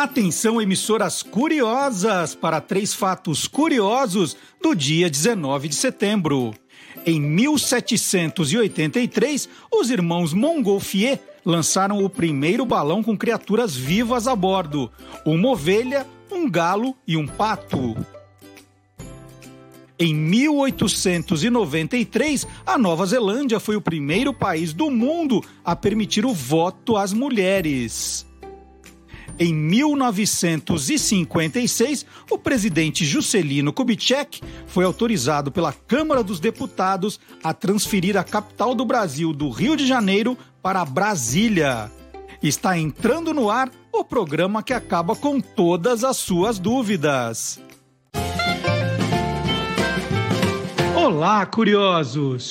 Atenção, emissoras curiosas, para três fatos curiosos do dia 19 de setembro. Em 1783, os irmãos Montgolfier lançaram o primeiro balão com criaturas vivas a bordo: uma ovelha, um galo e um pato. Em 1893, a Nova Zelândia foi o primeiro país do mundo a permitir o voto às mulheres. Em 1956, o presidente Juscelino Kubitschek foi autorizado pela Câmara dos Deputados a transferir a capital do Brasil do Rio de Janeiro para Brasília. Está entrando no ar o programa que acaba com todas as suas dúvidas. Olá, curiosos!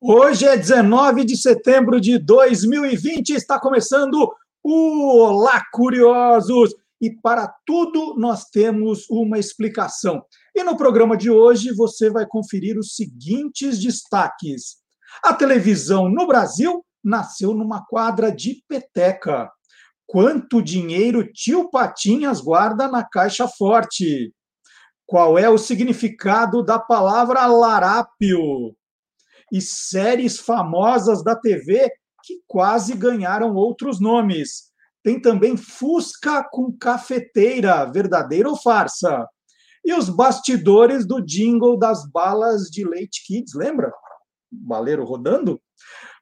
Hoje é 19 de setembro de 2020, está começando Olá, curiosos! E para tudo nós temos uma explicação. E no programa de hoje você vai conferir os seguintes destaques. A televisão no Brasil nasceu numa quadra de peteca. Quanto dinheiro tio Patinhas guarda na caixa forte? Qual é o significado da palavra larápio? E séries famosas da TV que quase ganharam outros nomes. Tem também Fusca com cafeteira, verdadeira ou farsa? E os bastidores do jingle das balas de leite kids, lembra? Baleiro rodando?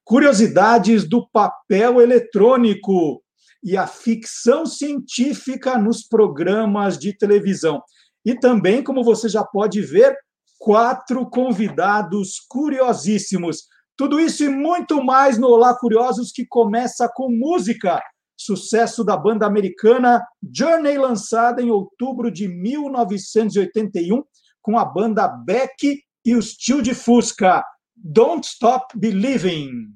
Curiosidades do papel eletrônico e a ficção científica nos programas de televisão. E também, como você já pode ver, quatro convidados curiosíssimos. Tudo isso e muito mais no Olá Curiosos, que começa com música. Sucesso da banda americana Journey, lançada em outubro de 1981, com a banda Beck e os Tio de Fusca. Don't Stop Believing.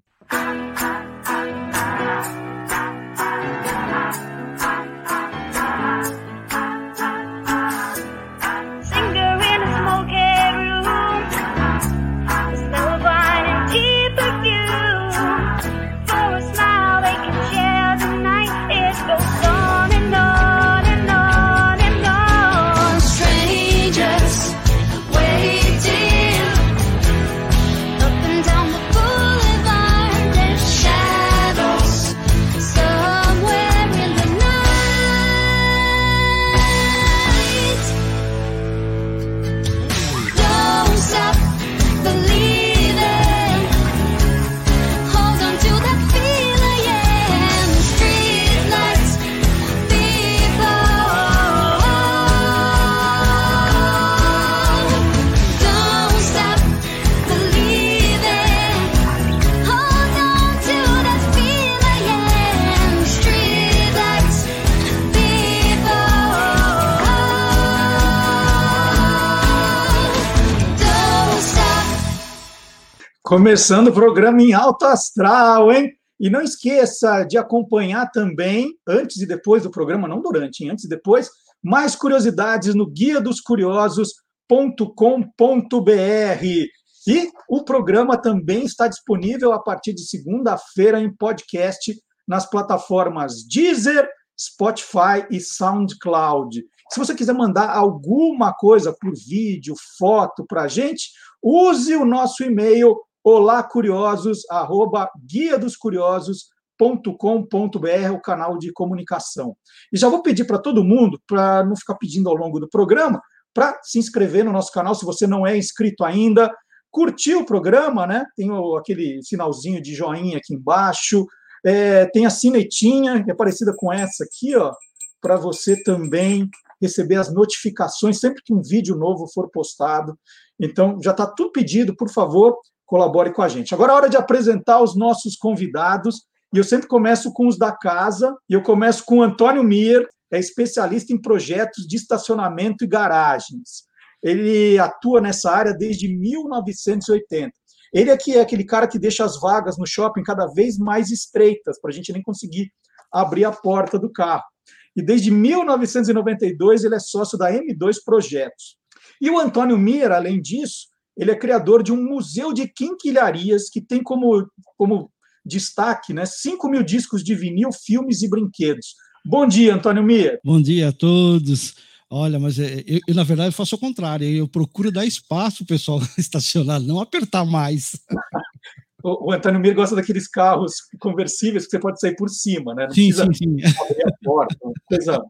Começando o programa em alto astral, hein? E não esqueça de acompanhar também, antes e depois do programa, não durante, hein? antes e depois, mais curiosidades no guia dos curiosos.com.br. E o programa também está disponível a partir de segunda-feira em podcast nas plataformas Deezer, Spotify e SoundCloud. Se você quiser mandar alguma coisa por vídeo, foto para a gente, use o nosso e-mail Olá, curiosos, arroba guia dos curiosos.com.br, o canal de comunicação. E já vou pedir para todo mundo, para não ficar pedindo ao longo do programa, para se inscrever no nosso canal, se você não é inscrito ainda, curtir o programa, né? Tem o, aquele sinalzinho de joinha aqui embaixo, é, tem a sinetinha, que é parecida com essa aqui, ó, para você também receber as notificações sempre que um vídeo novo for postado. Então, já está tudo pedido, por favor, colabore com a gente. Agora é hora de apresentar os nossos convidados, e eu sempre começo com os da casa, e eu começo com o Antônio Mier, é especialista em projetos de estacionamento e garagens. Ele atua nessa área desde 1980. Ele é é aquele cara que deixa as vagas no shopping cada vez mais estreitas, para a gente nem conseguir abrir a porta do carro. E desde 1992 ele é sócio da M2 Projetos. E o Antônio Mier, além disso, ele é criador de um museu de quinquilharias que tem como, como destaque né, 5 mil discos de vinil, filmes e brinquedos. Bom dia, Antônio Mir. Bom dia a todos. Olha, mas é, eu, eu, na verdade faço o contrário, eu procuro dar espaço para o pessoal estacionar, não apertar mais. O, o, Antônio Mir gosta daqueles carros conversíveis que você pode sair por cima, né? Não sim, sim, sim. Porta, coisa...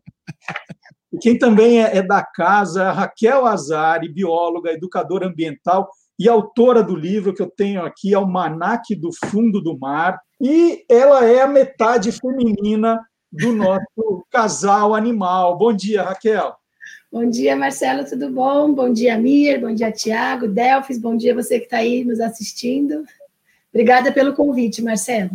E quem também é, é da casa, Raquel Azari, bióloga, educadora ambiental e autora do livro que eu tenho aqui, Almanac do Fundo do Mar, e ela é a metade feminina do nosso casal animal. Bom dia, Raquel. Bom dia, Marcelo, tudo bom? Bom dia, Mir, bom dia, Tiago, Delfis, bom dia você que está aí nos assistindo. Obrigada pelo convite, Marcelo.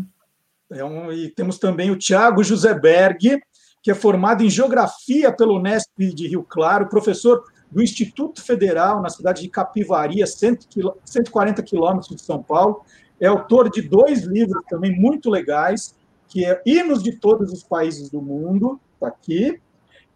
É um, e temos também o Tiago Berg, que é formado em Geografia pelo Unesp de Rio Claro, professor do Instituto Federal, na cidade de Capivari, 140 quilômetros de São Paulo. É autor de dois livros também muito legais, que é Hinos de Todos os Países do Mundo, está aqui,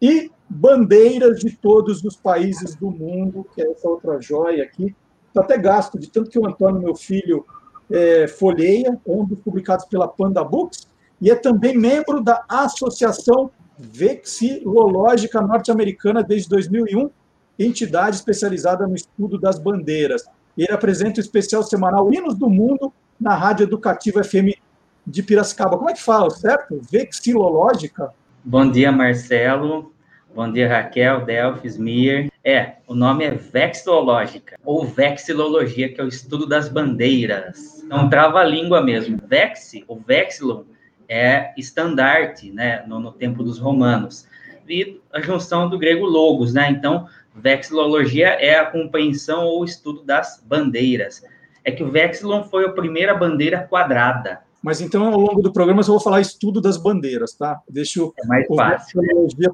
e Bandeiras de Todos os Países do Mundo, que é essa outra joia aqui. Está até gasto, de tanto que o Antônio, meu filho, é, folheia, dos publicados pela Panda Books, e é também membro da Associação Vexilológica Norte-Americana desde 2001, entidade especializada no estudo das bandeiras. Ele apresenta o especial semanal Hinos do Mundo na Rádio Educativa FM de Piracicaba. Como é que fala, certo? Vexilológica? Bom dia, Marcelo. Bom dia, Raquel, Delfis, Mir. É, o nome é vexilológica, ou vexilologia, que é o estudo das bandeiras. Então, trava-língua mesmo. Vex, o vexilon, é estandarte, né, no, no tempo dos romanos. E a junção do grego logos, né? Então, Vexilologia é a compreensão ou estudo das bandeiras. É que o vexilon foi a primeira bandeira quadrada. Mas então, ao longo do programa, eu vou falar estudo das bandeiras, tá? Deixo é mais fácil.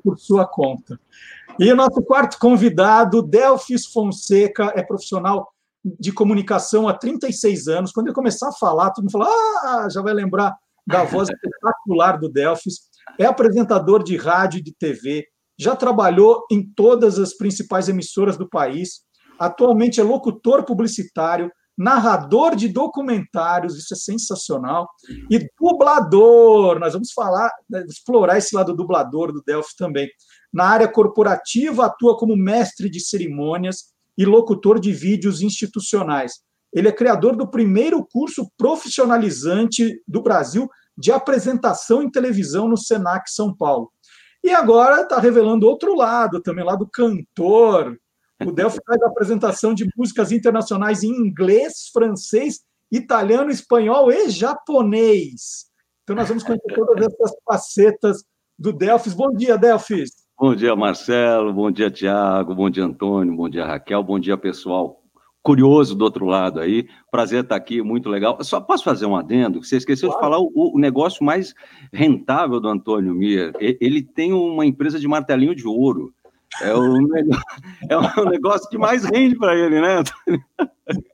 Por sua conta. E o nosso quarto convidado, Delfis Fonseca, é profissional de comunicação há 36 anos. Quando ele começar a falar, todo mundo fala, ah, já vai lembrar da voz espetacular do Delfis. É apresentador de rádio e de TV, já trabalhou em todas as principais emissoras do país, atualmente é locutor publicitário, narrador de documentários, isso é sensacional, e dublador. Nós vamos falar, né, explorar esse lado dublador do Delphi também. Na área corporativa, atua como mestre de cerimônias e locutor de vídeos institucionais. Ele é criador do primeiro curso profissionalizante do Brasil de apresentação em televisão no Senac São Paulo. E agora está revelando outro lado, também lá do cantor. O Delphi faz apresentação de músicas internacionais em inglês, francês, italiano, espanhol e japonês. Então nós vamos conhecer todas essas facetas do Delphis. Bom dia, Delphis. Bom dia, Marcelo. Bom dia, Tiago. Bom dia, Antônio. Bom dia, Raquel. Bom dia, pessoal curioso do outro lado aí. Prazer estar aqui, muito legal. Só posso fazer um adendo? Você esqueceu claro. de falar o, o, negócio mais rentável do Antônio Mir. Ele tem uma empresa de martelinho de ouro. É o, é o negócio que mais rende para ele, né, Antônio?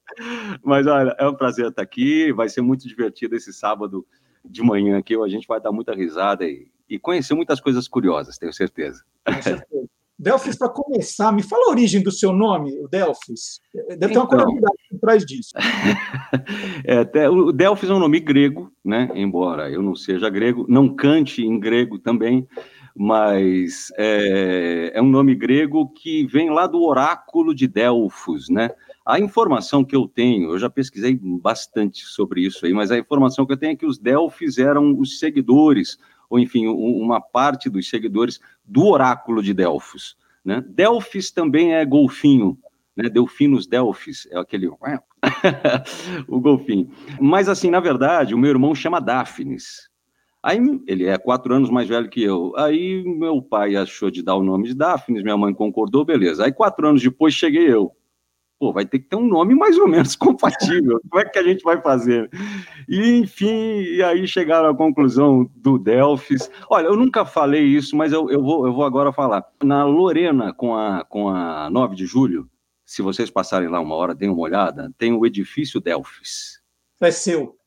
Mas olha, é um prazer estar aqui. Vai ser muito divertido esse sábado de manhã aqui. A gente vai dar muita risada e, e conhecer muitas coisas curiosas, tenho certeza. Com certeza. Delfis, para começar, me fala a origem do seu nome, o Delfis. Deve ter uma então, curiosidade por trás disso. é, até, o Delfis é um nome grego, né? embora eu não seja grego, não cante em grego também, mas é, é um nome grego que vem lá do oráculo de Delfos, né? A informação que eu tenho, eu já pesquisei bastante sobre isso aí, mas a informação que eu tenho é que os Delfis eram os seguidores ou enfim, uma parte dos seguidores do oráculo de Delfos. Né? Delfis também é golfinho, né? Delfinos Delfis, é aquele. o golfinho. Mas, assim, na verdade, o meu irmão chama Daphnis. Aí ele é quatro anos mais velho que eu. Aí meu pai achou de dar o nome de Daphnis, minha mãe concordou, beleza. Aí quatro anos depois cheguei eu pô, vai ter que ter um nome mais ou menos compatível. Como é que a gente vai fazer? E, enfim, e aí chegaram à conclusão do Delphis. Olha, eu nunca falei isso, mas eu, eu, vou, eu vou agora falar. Na Lorena, com a, com a 9 de julho, se vocês passarem lá uma hora, deem uma olhada, tem o edifício Delphis. É seu.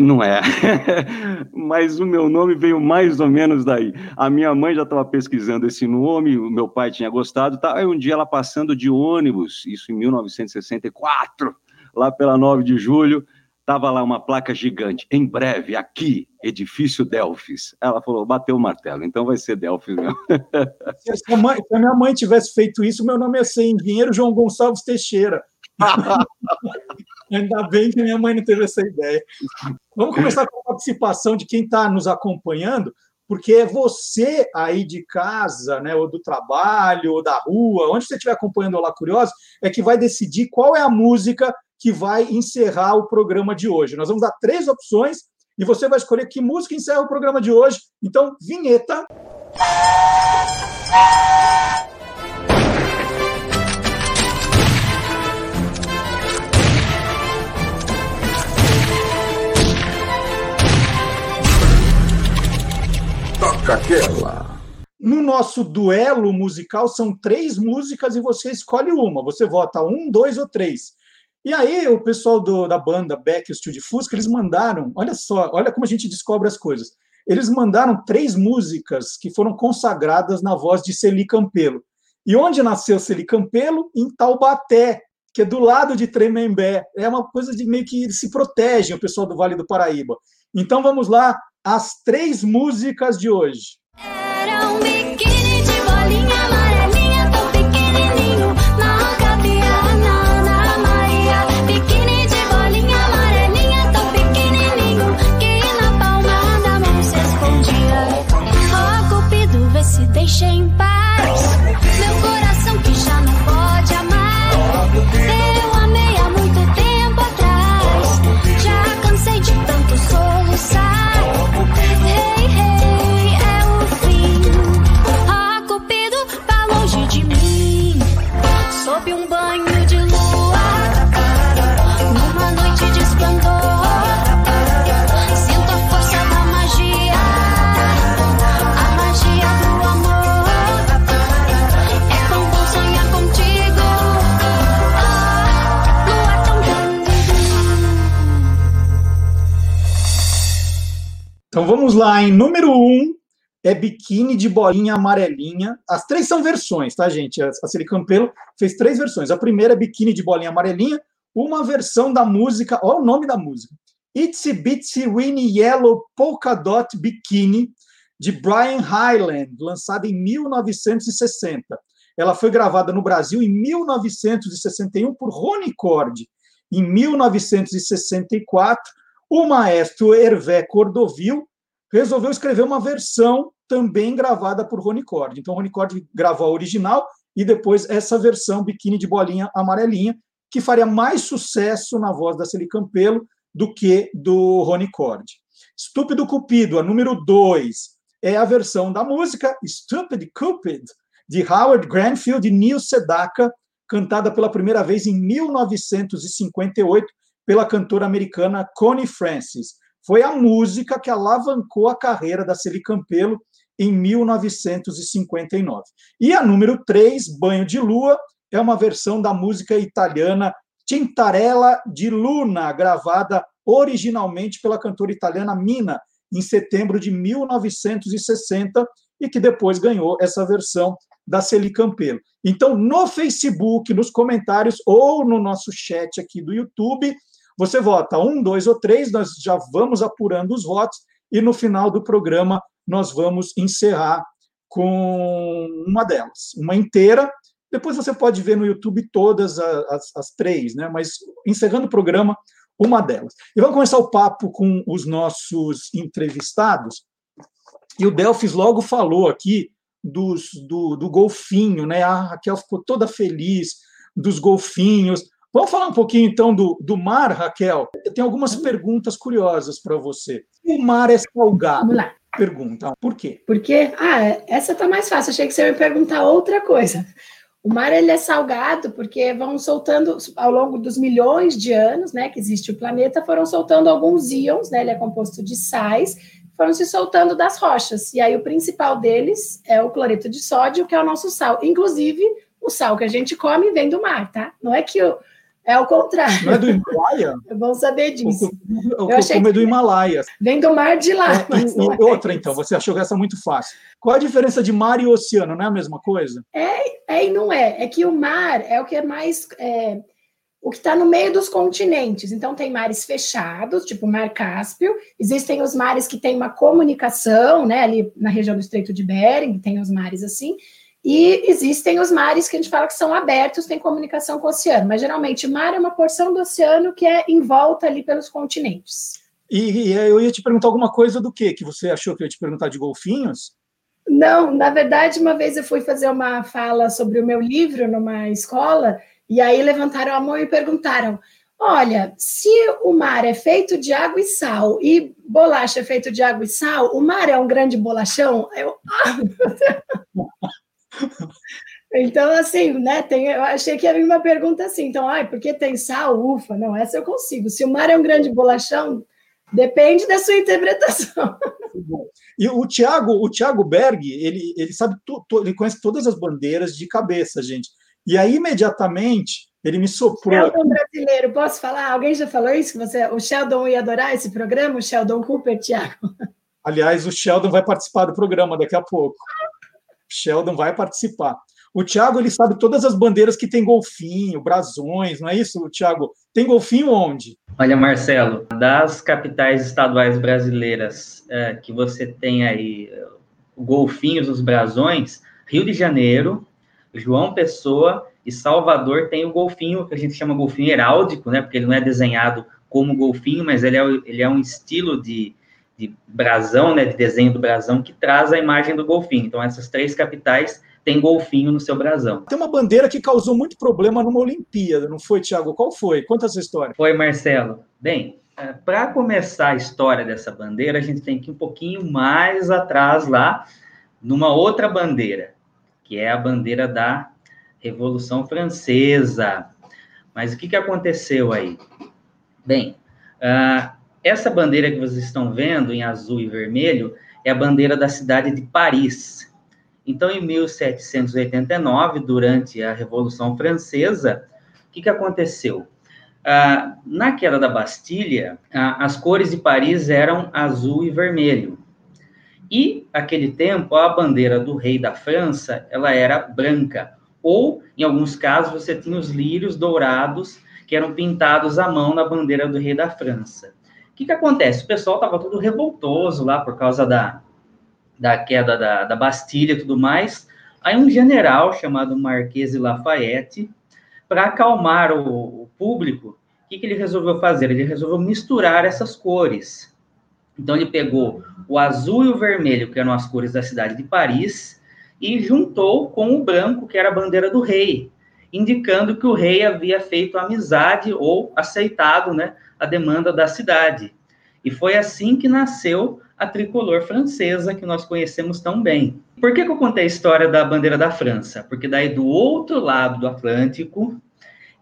Não é. Mas o meu nome veio mais ou menos daí. A minha mãe já estava pesquisando esse nome, o meu pai tinha gostado. Tá? Aí um dia ela passando de ônibus, isso em 1964, lá pela 9 de julho, Tava lá uma placa gigante, em breve, aqui, edifício Delfis. Ela falou, bateu o martelo, então vai ser Delfis mesmo. Se a, mãe, se a minha mãe tivesse feito isso, meu nome ia ser Engenheiro João Gonçalves Teixeira. Ainda bem que minha mãe não teve essa ideia. Vamos começar com a participação de quem está nos acompanhando, porque é você aí de casa, né, ou do trabalho, ou da rua, onde você estiver acompanhando o Olá Curioso, é que vai decidir qual é a música que vai encerrar o programa de hoje. Nós vamos dar três opções e você vai escolher que música encerra o programa de hoje. Então, vinheta. Toca aquela. No nosso duelo musical, são três músicas e você escolhe uma. Você vota um, dois ou três. E aí, o pessoal do, da banda Beck Studio Fusca, eles mandaram, olha só, olha como a gente descobre as coisas. Eles mandaram três músicas que foram consagradas na voz de Celi Campelo. E onde nasceu Celi Campelo? Em Taubaté, que é do lado de Tremembé. É uma coisa de meio que se protegem o pessoal do Vale do Paraíba. Então vamos lá, as três músicas de hoje. Então vamos lá, em número um é biquíni de bolinha amarelinha. As três são versões, tá, gente? A Celi Campelo fez três versões. A primeira é biquíni de bolinha amarelinha, uma versão da música, olha o nome da música. Itsy Bitsy Winnie Yellow Polka Dot Bikini, de Brian Hyland, lançada em 1960. Ela foi gravada no Brasil em 1961 por Rony Cord. Em 1964, o maestro Hervé Cordovil resolveu escrever uma versão também gravada por Rony Cord. Então, Rony Cord gravou a original e depois essa versão biquíni de bolinha amarelinha, que faria mais sucesso na voz da Celi Campelo do que do Rony Cord. Estúpido Cupido, a número 2, é a versão da música Stupid Cupid, de Howard Granfield e Neil Sedaka, cantada pela primeira vez em 1958 pela cantora americana Connie Francis. Foi a música que alavancou a carreira da Celi Campelo em 1959. E a número 3, Banho de Lua, é uma versão da música italiana Tintarella di Luna, gravada originalmente pela cantora italiana Mina, em setembro de 1960, e que depois ganhou essa versão da Celi Campelo. Então, no Facebook, nos comentários ou no nosso chat aqui do YouTube, você vota um, dois ou três, nós já vamos apurando os votos e no final do programa nós vamos encerrar com uma delas, uma inteira. Depois você pode ver no YouTube todas as, as três, né? Mas encerrando o programa, uma delas. E vamos começar o papo com os nossos entrevistados. E o Delfis logo falou aqui dos, do, do golfinho, né? A Raquel ficou toda feliz dos golfinhos. Vamos falar um pouquinho então do, do mar, Raquel. Eu tenho algumas perguntas curiosas para você. O mar é salgado? Vamos lá. Pergunta. Por quê? Porque, ah, essa tá mais fácil. Achei que você ia me perguntar outra coisa. O mar ele é salgado porque vão soltando ao longo dos milhões de anos, né, que existe o planeta, foram soltando alguns íons, né? Ele é composto de sais, foram se soltando das rochas. E aí o principal deles é o cloreto de sódio, que é o nosso sal. Inclusive, o sal que a gente come vem do mar, tá? Não é que o é o contrário. Não é do Himalaia? É bom saber disso. O costume é do Himalaia. Vem do mar de lá. é Outra, então, você achou que essa é muito fácil. Qual a diferença de mar e oceano? Não é a mesma coisa? É, é e não é. É que o mar é o que é mais. é, o que está no meio dos continentes. Então, tem mares fechados, tipo o Mar Cáspio, existem os mares que têm uma comunicação, né, ali na região do Estreito de Bering, tem os mares assim, e existem os mares que a gente fala que são abertos, tem comunicação com o oceano, mas geralmente mar é uma porção do oceano que é em volta ali pelos continentes. E, e eu ia te perguntar alguma coisa do que que você achou que eu ia te perguntar de golfinhos? Não, na verdade, uma vez eu fui fazer uma fala sobre o meu livro numa escola e aí levantaram a mão e perguntaram: Olha, se o mar é feito de água e sal e bolacha é feito de água e sal, o mar é um grande bolachão? Eu, então, assim, né? Tem, eu achei que era uma pergunta assim. Então, ai, por que tem sal? Ufa, não, essa eu consigo. Se o mar é um grande bolachão, depende da sua interpretação. E o Tiago, o Thiago Berg, ele, ele sabe, to, ele conhece todas as bandeiras de cabeça, gente. E aí, imediatamente, ele me soprou. Sheldon brasileiro, posso falar? Alguém já falou isso? Que você, o Sheldon ia adorar esse programa? O Sheldon Cooper, Tiago? Aliás, o Sheldon vai participar do programa daqui a pouco. Sheldon vai participar. O Thiago ele sabe todas as bandeiras que tem golfinho, brasões, não é isso, Thiago? Tem golfinho onde? Olha, Marcelo, das capitais estaduais brasileiras é, que você tem aí golfinhos, os brasões, Rio de Janeiro, João Pessoa e Salvador tem o golfinho, que a gente chama golfinho heráldico, né? Porque ele não é desenhado como golfinho, mas ele é, ele é um estilo de, de brasão, né? De desenho do brasão que traz a imagem do golfinho. Então, essas três capitais têm golfinho no seu brasão. Tem uma bandeira que causou muito problema numa Olimpíada, não foi, Tiago? Qual foi? Conta essa história. Foi, Marcelo. Bem, é, para começar a história dessa bandeira, a gente tem que ir um pouquinho mais atrás lá, numa outra bandeira, que é a bandeira da Revolução Francesa. Mas o que, que aconteceu aí? Bem, uh, essa bandeira que vocês estão vendo em azul e vermelho é a bandeira da cidade de Paris. Então, em 1789, durante a Revolução Francesa, o que, que aconteceu? Uh, na queda da Bastilha, uh, as cores de Paris eram azul e vermelho. E, aquele tempo, a bandeira do rei da França, ela era branca. Ou, em alguns casos, você tinha os lírios dourados que eram pintados à mão na bandeira do rei da França. Que, que acontece? O pessoal estava todo revoltoso lá por causa da, da queda da, da Bastilha e tudo mais. Aí um general chamado Marquês Lafayette, para acalmar o, o público, o que, que ele resolveu fazer? Ele resolveu misturar essas cores. Então ele pegou o azul e o vermelho, que eram as cores da cidade de Paris, e juntou com o branco, que era a bandeira do rei, indicando que o rei havia feito amizade ou aceitado né, a demanda da cidade. E foi assim que nasceu a tricolor francesa, que nós conhecemos tão bem. Por que, que eu contei a história da bandeira da França? Porque daí do outro lado do Atlântico,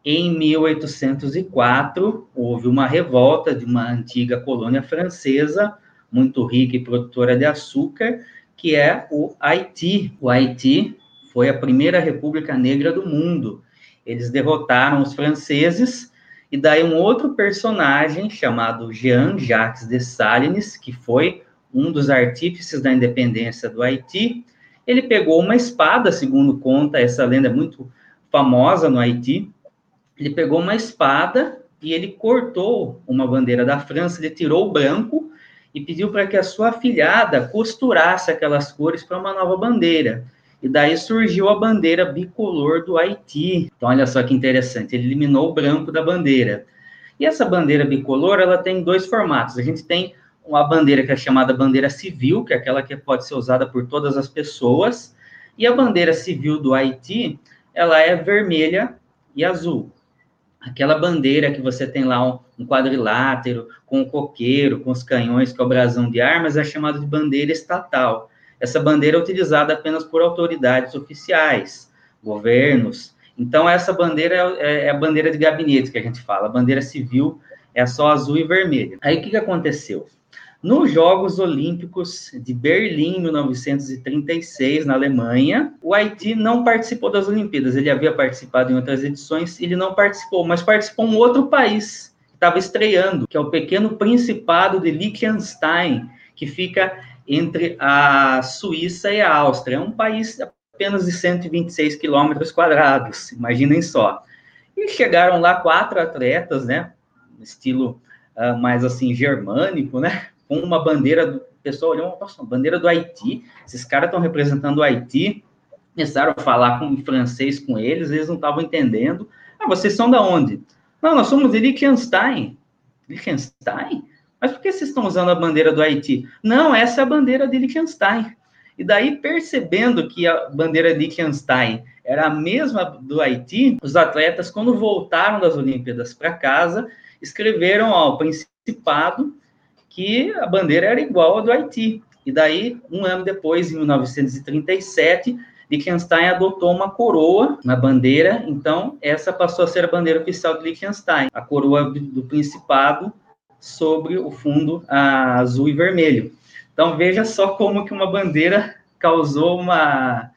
em 1804, houve uma revolta de uma antiga colônia francesa, muito rica e produtora de açúcar, que é o Haiti. O Haiti foi a primeira república negra do mundo. Eles derrotaram os franceses, e daí um outro personagem chamado Jean-Jacques Dessalines, que foi um dos artífices da independência do Haiti, ele pegou uma espada, segundo conta, essa lenda é muito famosa no Haiti, ele pegou uma espada e ele cortou uma bandeira da França, ele tirou o branco e pediu para que a sua filhada costurasse aquelas cores para uma nova bandeira. E daí surgiu a bandeira bicolor do Haiti. Então, olha só que interessante, ele eliminou o branco da bandeira. E essa bandeira bicolor, ela tem dois formatos. A gente tem uma bandeira que é chamada bandeira civil, que é aquela que pode ser usada por todas as pessoas, e a bandeira civil do Haiti, ela é vermelha e azul aquela bandeira que você tem lá, um, quadrilátero, com o coqueiro, com os canhões, que é o brasão de armas, é chamado de bandeira estatal. Essa bandeira é utilizada apenas por autoridades oficiais, governos. Então, essa bandeira é, é a bandeira de gabinete que a gente fala. A bandeira civil é só azul e vermelha. Aí, o que, que aconteceu? Nos Jogos Olímpicos de Berlim, 1936, na Alemanha, o Haiti não participou das Olimpíadas. Ele havia participado em outras edições, ele não participou, mas participou um outro país que estava estreando, que é o pequeno Principado de Liechtenstein, que fica entre a Suíça e a Áustria. É um país apenas de 126 quilômetros quadrados, imaginem só. E chegaram lá quatro atletas, né? Estilo uh, mais assim germânico, né? Com uma bandeira do pessoal olhou, nossa, bandeira do Haiti. Esses caras estão representando o Haiti. Começaram a falar com, em francês com eles, eles não estavam entendendo. Ah, vocês são da onde? Não, nós somos de Liechtenstein. Liechtenstein? Mas por que vocês estão usando a bandeira do Haiti? Não, essa é a bandeira de Liechtenstein. E daí, percebendo que a bandeira de Liechtenstein era a mesma do Haiti, os atletas, quando voltaram das Olimpíadas para casa, escreveram ao Principado que a bandeira era igual à do Haiti. E daí, um ano depois, em 1937, Liechtenstein adotou uma coroa na bandeira, então essa passou a ser a bandeira oficial de Liechtenstein, a coroa do Principado sobre o fundo azul e vermelho. Então veja só como que uma bandeira causou uma,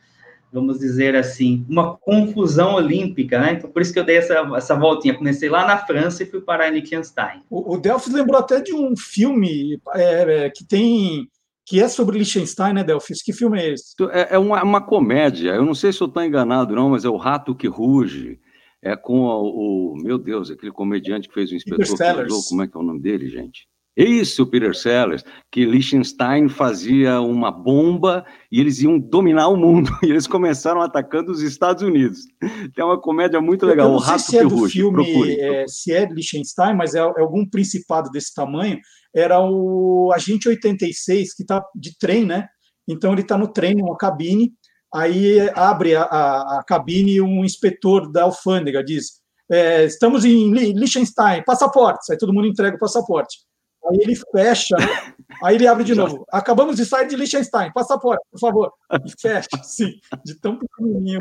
vamos dizer assim, uma confusão olímpica, né? Então por isso que eu dei essa, essa voltinha. Comecei lá na França e fui parar em Liechtenstein. O, o Delphi lembrou até de um filme é, é, que tem que é sobre Liechtenstein, né, Delphis? Que filme é esse? É, é uma, uma, comédia. Eu não sei se eu estou enganado, não, mas é O Rato que Ruge é com o, o, meu Deus, aquele comediante que fez o Inspetor Clouseau, como é que é o nome dele, gente? Isso, Peter Sellers, que Liechtenstein fazia uma bomba e eles iam dominar o mundo, e eles começaram atacando os Estados Unidos. É uma comédia muito legal, Eu não o Rato se é do Ruge, filme, é, se é Liechtenstein, mas é, é algum principado desse tamanho, era o Agente 86, que está de trem, né? Então ele está no trem, numa cabine, Aí abre a, a, a cabine e um inspetor da alfândega diz: é, estamos em Liechtenstein, passaporte. Aí todo mundo entrega o passaporte. Aí ele fecha, aí ele abre de novo. Acabamos de sair de Liechtenstein, passaporte, por favor. E fecha, sim, de tão pequenininho.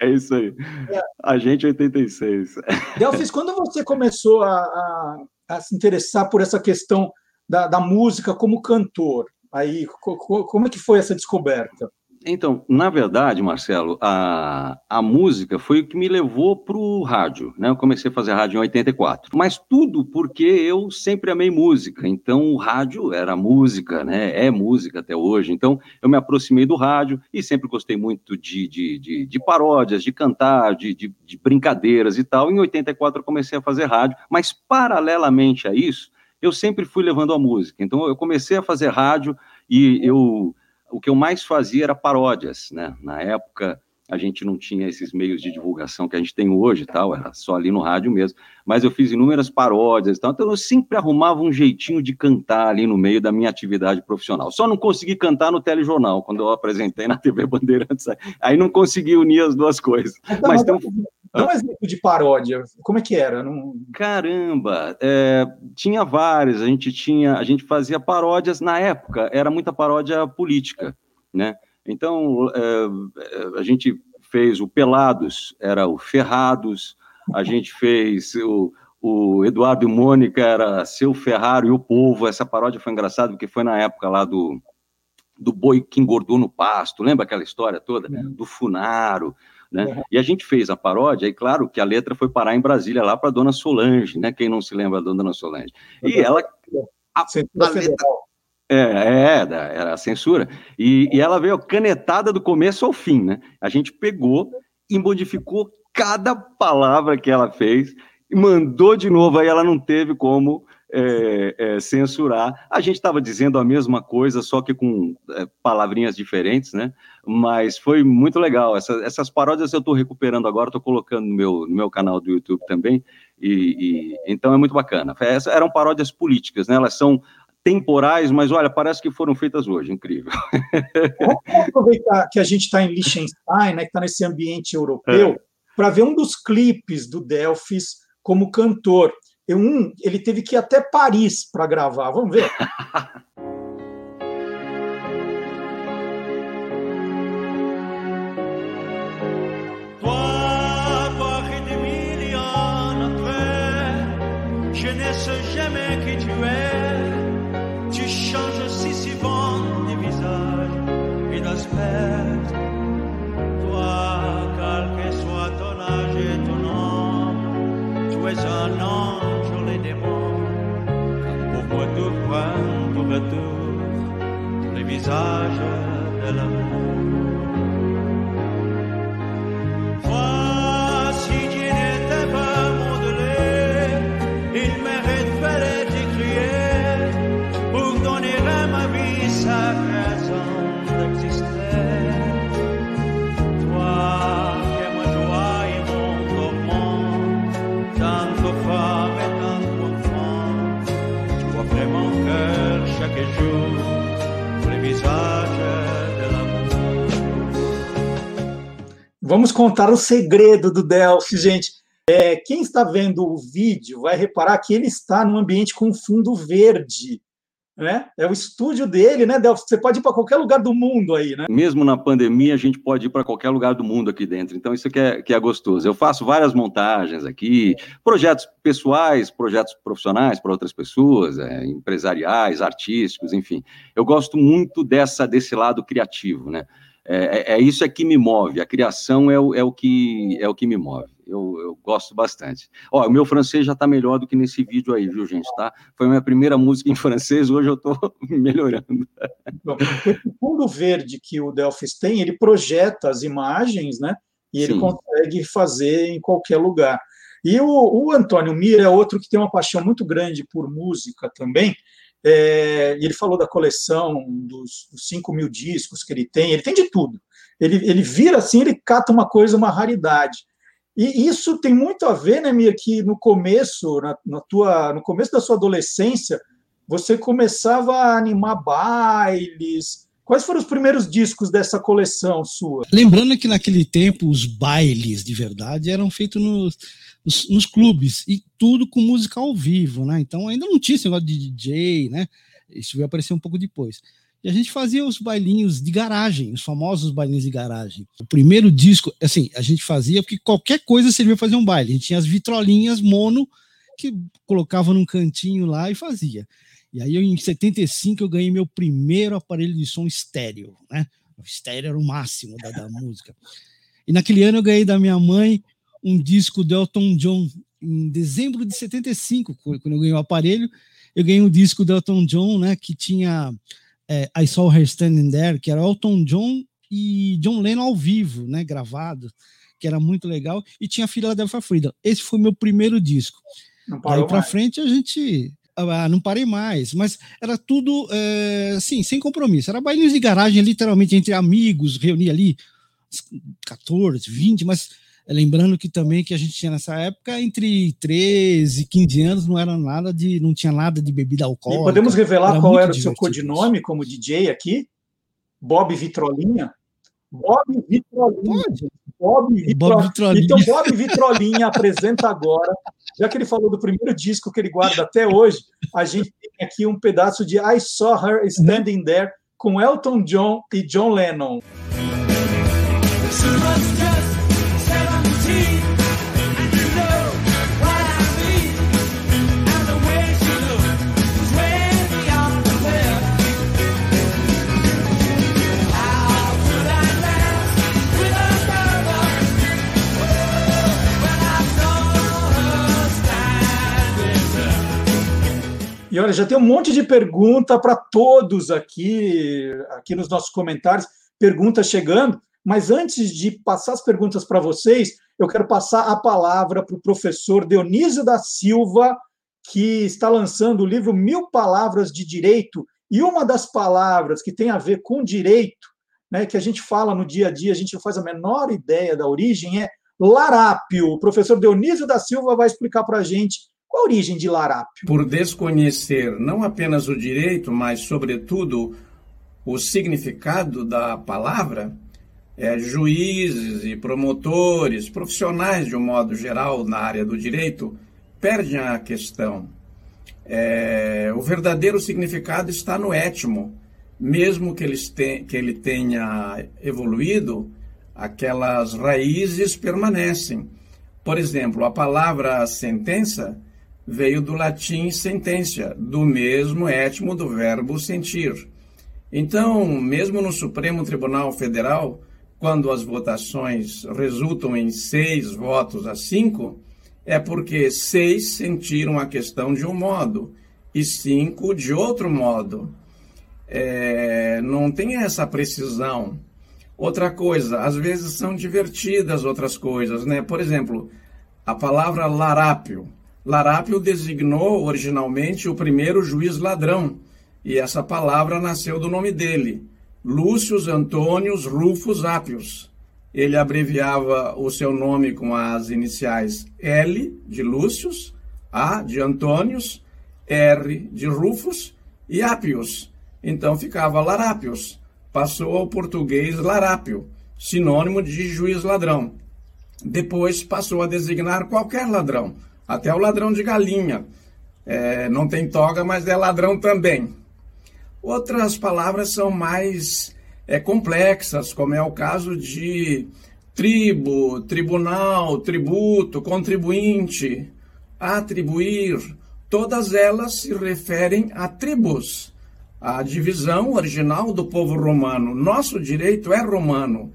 É isso aí. É. Agente 86. Delfis, quando você começou a, a, a, se interessar por essa questão da, da música como cantor, aí como é que foi essa descoberta? Então, na verdade, Marcelo, a, a música foi o que me levou para o rádio. Né? Eu comecei a fazer rádio em 84. Mas tudo porque eu sempre amei música. Então, o rádio era música, né? é música até hoje. Então, eu me aproximei do rádio e sempre gostei muito de, de, de, de paródias, de cantar, de, de, de brincadeiras e tal. Em 84, eu comecei a fazer rádio. Mas, paralelamente a isso, eu sempre fui levando a música. Então, eu comecei a fazer rádio e eu o que eu mais fazia era paródias, né? Na época a gente não tinha esses meios de divulgação que a gente tem hoje, tal, era só ali no rádio mesmo. Mas eu fiz inúmeras paródias, tal, então eu sempre arrumava um jeitinho de cantar ali no meio da minha atividade profissional. Só não consegui cantar no telejornal quando eu apresentei na TV Bandeirantes, aí não consegui unir as duas coisas. Então, mas então, Dá um exemplo de paródia. Como é que era? Não... Caramba, é, tinha vários. A gente tinha, a gente fazia paródias na época. Era muita paródia política, né? Então é, a gente fez o Pelados, era o Ferrados. A gente fez o, o Eduardo e Mônica era Seu Ferraro e o Povo. Essa paródia foi engraçada porque foi na época lá do do boi que engordou no pasto. Lembra aquela história toda é. do Funaro? Né? Uhum. E a gente fez a paródia, e claro que a letra foi parar em Brasília, lá para a dona Solange, né? Quem não se lembra da dona Solange? E ela. A, a letra, é, é, era a censura. E, e ela veio canetada do começo ao fim, né? A gente pegou e modificou cada palavra que ela fez e mandou de novo, aí ela não teve como é, é, censurar. A gente estava dizendo a mesma coisa, só que com é, palavrinhas diferentes, né? Mas foi muito legal. Essa, essas paródias eu estou recuperando agora, estou colocando no meu, no meu canal do YouTube também, e, e então é muito bacana. Essa, eram paródias políticas, né? Elas são temporais, mas olha, parece que foram feitas hoje, incrível. Vamos aproveitar que a gente está em Liechtenstein, né, que está nesse ambiente europeu, é. para ver um dos clipes do Delphis como cantor. Eu, um, ele teve que ir até Paris para gravar. Vamos ver. que tu si de visage. Toi, quel que soit ton âge et ton nom, tu es un homme. Tout point au retour les visages de l'amour. Vamos contar o segredo do Delphi, gente. É, quem está vendo o vídeo vai reparar que ele está num ambiente com fundo verde né? É o estúdio dele, né, Delphi? Você pode ir para qualquer lugar do mundo aí, né? Mesmo na pandemia, a gente pode ir para qualquer lugar do mundo aqui dentro. Então, isso que é, que é gostoso. Eu faço várias montagens aqui, projetos pessoais, projetos profissionais para outras pessoas, é, empresariais, artísticos, enfim. Eu gosto muito dessa desse lado criativo, né? É, é, é isso é que me move. A criação é o, é o, que, é o que me move. Eu, eu gosto bastante. Ó, o meu francês já está melhor do que nesse vídeo aí, viu, gente? Tá? Foi a minha primeira música em francês, hoje eu estou melhorando. Bom, o fundo verde que o Delphis tem, ele projeta as imagens, né? E ele Sim. consegue fazer em qualquer lugar. E o, o Antônio Mira é outro que tem uma paixão muito grande por música também. É, ele falou da coleção dos, dos 5 mil discos que ele tem, ele tem de tudo. Ele, ele vira assim, ele cata uma coisa, uma raridade. E isso tem muito a ver, né, Mia, que no começo, na, na, tua, no começo da sua adolescência, você começava a animar bailes. Quais foram os primeiros discos dessa coleção sua? Lembrando que naquele tempo os bailes de verdade eram feitos nos, nos, nos clubes e tudo com música ao vivo, né? Então ainda não tinha esse negócio de DJ, né? Isso veio aparecer um pouco depois. E a gente fazia os bailinhos de garagem, os famosos bailinhos de garagem. O primeiro disco, assim, a gente fazia porque qualquer coisa servia fazer um baile. A gente tinha as vitrolinhas mono que colocava num cantinho lá e fazia. E aí, eu, em 75, eu ganhei meu primeiro aparelho de som estéreo, né? O estéreo era o máximo da, da música. E naquele ano eu ganhei da minha mãe um disco do Elton John, em dezembro de 75, quando eu ganhei o aparelho, eu ganhei um disco do Elton John, né, que tinha é, I Saw Her Standing There, que era Elton John e John Lennon ao vivo, né, gravado, que era muito legal, e tinha Philadelphia Freedom. Esse foi meu primeiro disco. Aí para frente a gente ah, não parei mais, mas era tudo é, assim, sem compromisso. Era bailinhos de garagem, literalmente, entre amigos, reunia ali 14, 20, mas Lembrando que também que a gente tinha nessa época entre 13 e 15 anos, não era nada de, não tinha nada de bebida alcoólica. E podemos revelar era qual era o seu codinome como DJ aqui? Bob Vitrolinha? Bob Vitrolinha. Pode. Bob, Vitro... Bob Vitrolinha. Então, Bob Vitrolinha apresenta agora, já que ele falou do primeiro disco que ele guarda até hoje, a gente tem aqui um pedaço de I Saw Her Standing There com Elton John e John Lennon. E olha, já tem um monte de pergunta para todos aqui, aqui nos nossos comentários, perguntas chegando. Mas antes de passar as perguntas para vocês, eu quero passar a palavra para o professor Dionísio da Silva, que está lançando o livro Mil Palavras de Direito. E uma das palavras que tem a ver com direito, né, que a gente fala no dia a dia, a gente não faz a menor ideia da origem, é larápio. O professor Dionísio da Silva vai explicar para a gente qual a origem de larápio? Por desconhecer não apenas o direito, mas, sobretudo, o significado da palavra, é, juízes e promotores, profissionais de um modo geral na área do direito, perdem a questão. É, o verdadeiro significado está no étimo. Mesmo que ele, que ele tenha evoluído, aquelas raízes permanecem. Por exemplo, a palavra sentença veio do latim sententia, do mesmo étimo do verbo sentir. Então, mesmo no Supremo Tribunal Federal, quando as votações resultam em seis votos a cinco, é porque seis sentiram a questão de um modo e cinco de outro modo. É, não tem essa precisão. Outra coisa, às vezes são divertidas outras coisas, né? Por exemplo, a palavra larápio Larápio designou originalmente o primeiro juiz ladrão, e essa palavra nasceu do nome dele, Lúcius Antônios Rufus Ápios. Ele abreviava o seu nome com as iniciais L de Lúcius, A de Antônios, R de Rufus e Ápios. Então ficava Larápios. Passou ao português Larápio. sinônimo de juiz ladrão. Depois passou a designar qualquer ladrão, até o ladrão de galinha. É, não tem toga, mas é ladrão também. Outras palavras são mais é, complexas, como é o caso de tribo, tribunal, tributo, contribuinte, atribuir. Todas elas se referem a tribos, a divisão original do povo romano. Nosso direito é romano.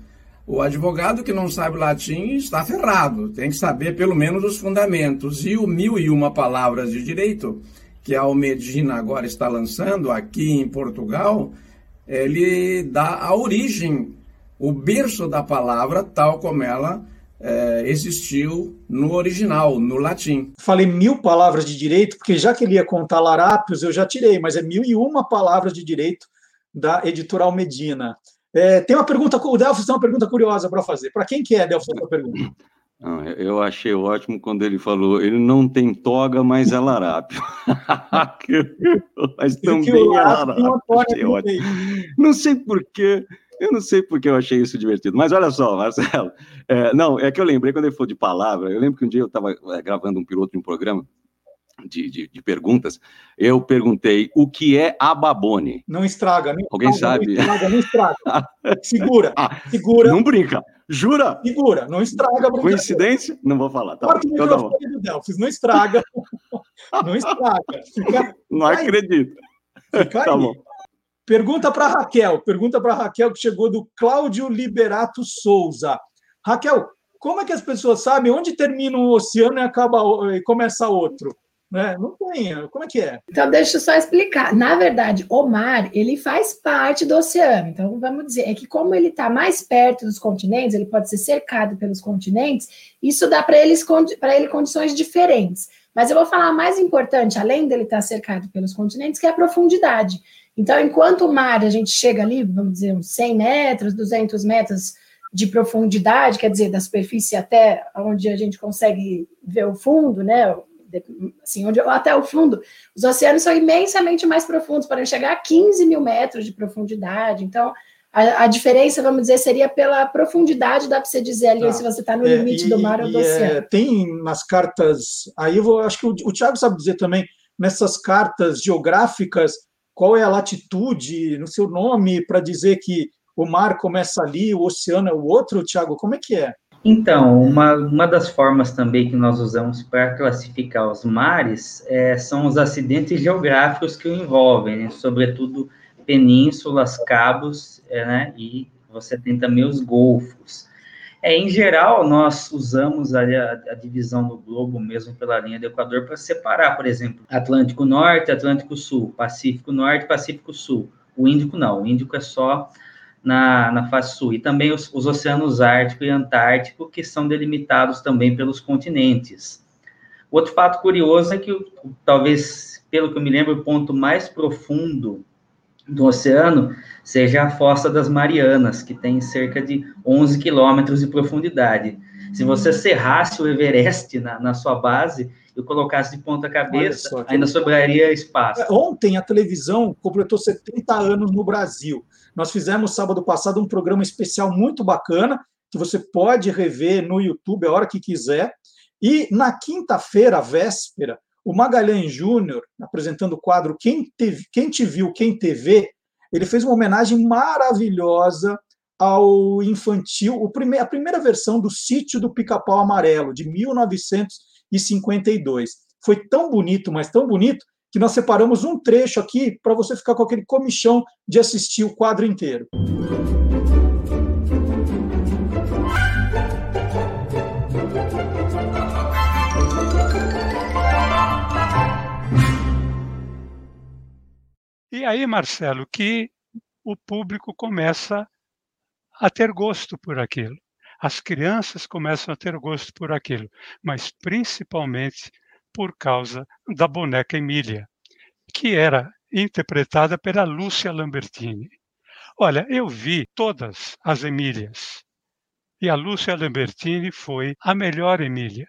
O advogado que não sabe latim está ferrado, tem que saber pelo menos os fundamentos. E o Mil e Uma Palavras de Direito, que a Almedina agora está lançando aqui em Portugal, ele dá a origem, o berço da palavra, tal como ela é, existiu no original, no latim. Falei mil palavras de direito, porque já que ele ia contar larápios, eu já tirei, mas é mil e uma palavras de direito da editorial Medina. É, tem uma pergunta, o Delfos tem uma pergunta curiosa para fazer. Para quem que é, Delfos, a pergunta? Não, eu achei ótimo quando ele falou, ele não tem toga, mas é larápio. mas também é larápio. Não sei porquê, eu não sei porque eu achei isso divertido. Mas olha só, Marcelo, é, não, é que eu lembrei quando ele falou de palavra, eu lembro que um dia eu estava é, gravando um piloto de um programa, de, de, de, perguntas, eu perguntei o que é ababone. Não estraga, não Alguém estraga, sabe? Não estraga, não estraga. Segura, ah, segura. Não brinca. Jura? Segura, não estraga. Coincidência? Não vou falar. Tá o então, tá não estraga. não estraga. Fica... Não acredito. Fica tá aí. bom. Pergunta para Raquel. Pergunta para Raquel que chegou do Cláudio Liberato Souza. Raquel, como é que as pessoas sabem onde termina um oceano e acaba e começa outro? Né? Não tem. Como é que é? Então, deixa eu só explicar. Na verdade, o mar, ele faz parte do oceano. Então, vamos dizer, é que como ele está mais perto dos continentes, ele pode ser cercado pelos continentes, isso dá para ele condições diferentes. Mas eu vou falar mais importante, além dele estar tá cercado pelos continentes, que é a profundidade. Então, enquanto o mar, a gente chega ali, vamos dizer, uns 100 metros, 200 metros de profundidade, quer dizer, da superfície até onde a gente consegue ver o fundo, né, assim, onde até o fundo, os oceanos são imensamente mais profundos, podem chegar a 15 mil metros de profundidade. Então, a, a diferença, vamos dizer, seria pela profundidade, dá para você dizer ali tá. se você está no é, limite é, e, do mar ou do é, oceano. É, tem nas cartas, aí eu vou, acho que o, o Tiago sabe dizer também, nessas cartas geográficas, qual é a latitude no seu nome para dizer que o mar começa ali, o oceano é o outro, Tiago? Como é que é? Então, uma, uma das formas também que nós usamos para classificar os mares é, são os acidentes geográficos que o envolvem, né? sobretudo penínsulas, cabos, é, né? e você tem também os golfos. É, em geral, nós usamos a, a, divisão do globo mesmo pela linha do Equador para separar, por exemplo, Atlântico Norte, Atlântico Sul, Pacífico Norte, Pacífico Sul. O Índico não, o Índico é só na, na face sul, e também os, os oceanos Ártico e Antártico, que são delimitados também pelos continentes. Outro fato curioso é que, talvez, pelo que eu me lembro, o ponto mais profundo do oceano seja a Fossa das Marianas, que tem cerca de 11 quilômetros de profundidade. Se você serrasse o Everest na, na sua base e colocasse de ponta cabeça, só, ainda sobraria espaço. Ontem a televisão completou 70 anos no Brasil. Nós fizemos sábado passado um programa especial muito bacana, que você pode rever no YouTube a hora que quiser. E na quinta-feira, véspera, o Magalhães Júnior, apresentando o quadro Quem, te, Quem Te Viu, Quem TV, ele fez uma homenagem maravilhosa ao infantil, a primeira versão do Sítio do Pica-Pau Amarelo, de 1952. Foi tão bonito, mas tão bonito, que nós separamos um trecho aqui para você ficar com aquele comichão de assistir o quadro inteiro. E aí, Marcelo, que o público começa a ter gosto por aquilo. As crianças começam a ter gosto por aquilo, mas principalmente por causa da boneca Emília, que era interpretada pela Lúcia Lambertini. Olha, eu vi todas as Emílias e a Lúcia Lambertini foi a melhor Emília.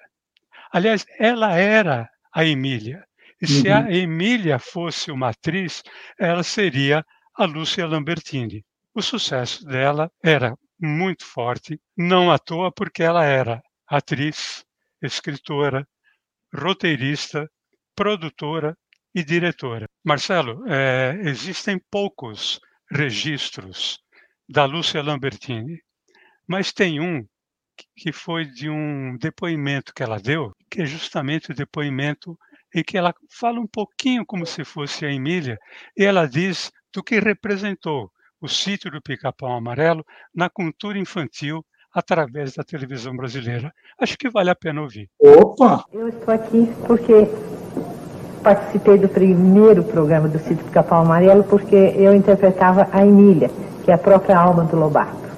Aliás, ela era a Emília. E uhum. se a uhum. Emília fosse uma atriz, ela seria a Lúcia Lambertini. O sucesso dela era muito forte, não à toa porque ela era atriz, escritora, roteirista, produtora e diretora. Marcelo, é, existem poucos registros da Lúcia Lambertini, mas tem um que foi de um depoimento que ela deu, que é justamente o depoimento em que ela fala um pouquinho como se fosse a Emília, e ela diz do que representou o sítio do Pica-Pau Amarelo na cultura infantil através da televisão brasileira. Acho que vale a pena ouvir. Opa! Eu estou aqui porque participei do primeiro programa do Sítio Pica-Pau Amarelo porque eu interpretava a Emília, que é a própria alma do Lobato.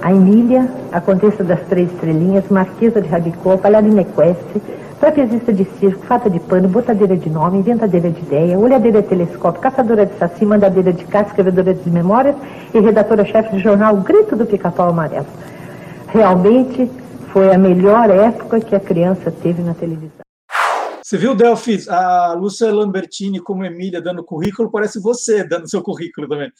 A Emília, a Contessa das Três Estrelinhas, Marquesa de Rabicó, Palharina Equestre, trapezista de circo, fata de pano, botadeira de nome, inventadeira de ideia, olhadeira de telescópio, caçadora de saci, mandadeira de carta, escrevedora de memórias e redatora-chefe do jornal Grito do Pica-Pau Amarelo. Realmente foi a melhor época que a criança teve na televisão. Você viu, Delfis, a Lúcia Lambertini como Emília dando currículo, parece você dando seu currículo também.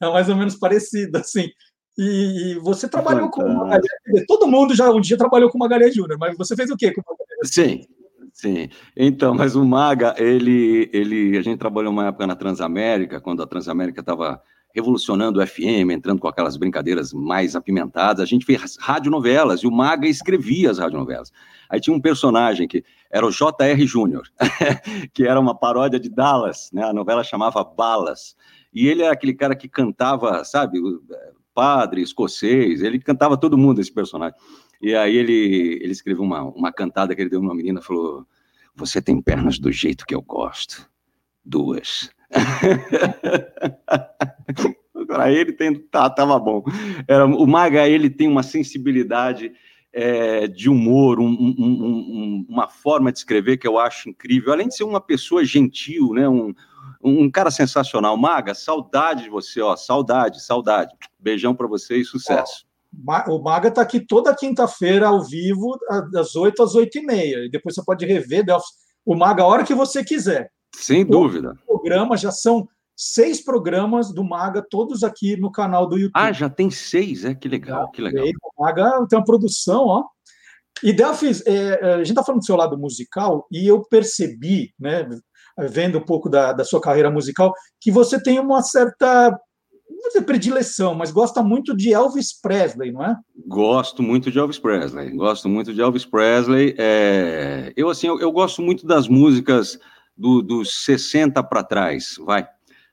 É mais ou menos parecido, assim. E, você trabalhou com uma Magalhães. Todo mundo já um dia trabalhou com Magalhães Júnior, mas você fez o quê com Sim, sim. Então, mas o Maga, ele, ele, a gente trabalhou uma época na Transamérica, quando a Transamérica estava revolucionando o FM, entrando com aquelas brincadeiras mais apimentadas. A gente fez radionovelas e o Maga escrevia as radionovelas. Aí tinha um personagem que era o J.R. Júnior, que era uma paródia de Dallas, né? A novela chamava Balas. E ele era aquele cara que cantava, sabe, padre escocês, ele cantava todo mundo esse personagem. E aí ele, ele escreveu uma, uma cantada que ele deu uma menina, falou, você tem pernas do jeito que eu gosto. Duas. Para ele tem, tá, tava bom. Era, o Maga ele tem uma sensibilidade é, de humor, um, um, um, uma forma de escrever que eu acho incrível. Além de ser uma pessoa gentil, né? Um, um cara sensacional. Maga, saudade de você, ó, saudade, saudade. Beijão para você e sucesso. O Maga está aqui toda quinta-feira ao vivo, das 8 às 8 e meia. E depois você pode rever o Maga a hora que você quiser. Sem dúvida. O programa já são seis programas do Maga, todos aqui no canal do YouTube. Ah, já tem seis, é? Que legal, que legal. O Maga tem uma produção, ó. E Delfis, é, é, a gente está falando do seu lado musical e eu percebi, né, vendo um pouco da, da sua carreira musical, que você tem uma certa dizer predileção, mas gosta muito de Elvis Presley, não é? Gosto muito de Elvis Presley. Gosto muito de Elvis Presley. É... Eu assim, eu, eu, gosto muito das músicas do, dos 60 para trás, vai,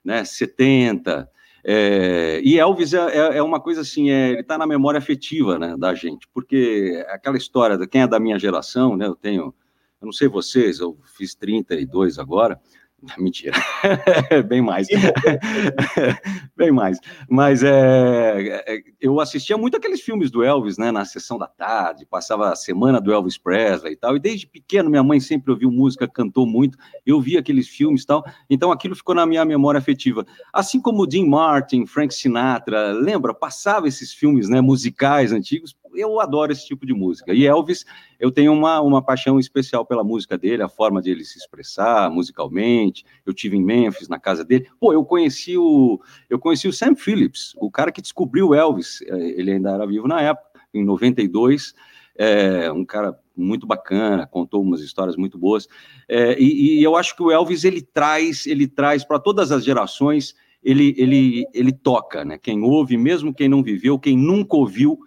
né? 70. É... E Elvis é, é, é, uma coisa assim, é, ele está na memória afetiva, né, da gente, porque aquela história de quem é da minha geração, né? Eu tenho, eu não sei vocês, eu fiz 32 agora. Mentira, bem mais, bem mais. Mas é, é, eu assistia muito aqueles filmes do Elvis, né, na sessão da tarde, passava a semana do Elvis Presley e tal. E desde pequeno minha mãe sempre ouviu música, cantou muito. Eu via aqueles filmes e tal. Então aquilo ficou na minha memória afetiva. Assim como Dean Martin, Frank Sinatra, lembra? Passava esses filmes, né, musicais antigos eu adoro esse tipo de música. E Elvis, eu tenho uma, uma paixão especial pela música dele, a forma de ele se expressar musicalmente. Eu tive em Memphis, na casa dele. Pô, eu conheci o eu conheci o Sam Phillips, o cara que descobriu Elvis. É, ele ainda era vivo na época, em 92. É, um cara muito bacana, contou umas histórias muito boas. É, e, e eu acho que o Elvis ele traz, ele traz para todas as gerações. Ele, ele, ele toca, né? Quem ouve, mesmo quem não viveu, quem nunca ouviu,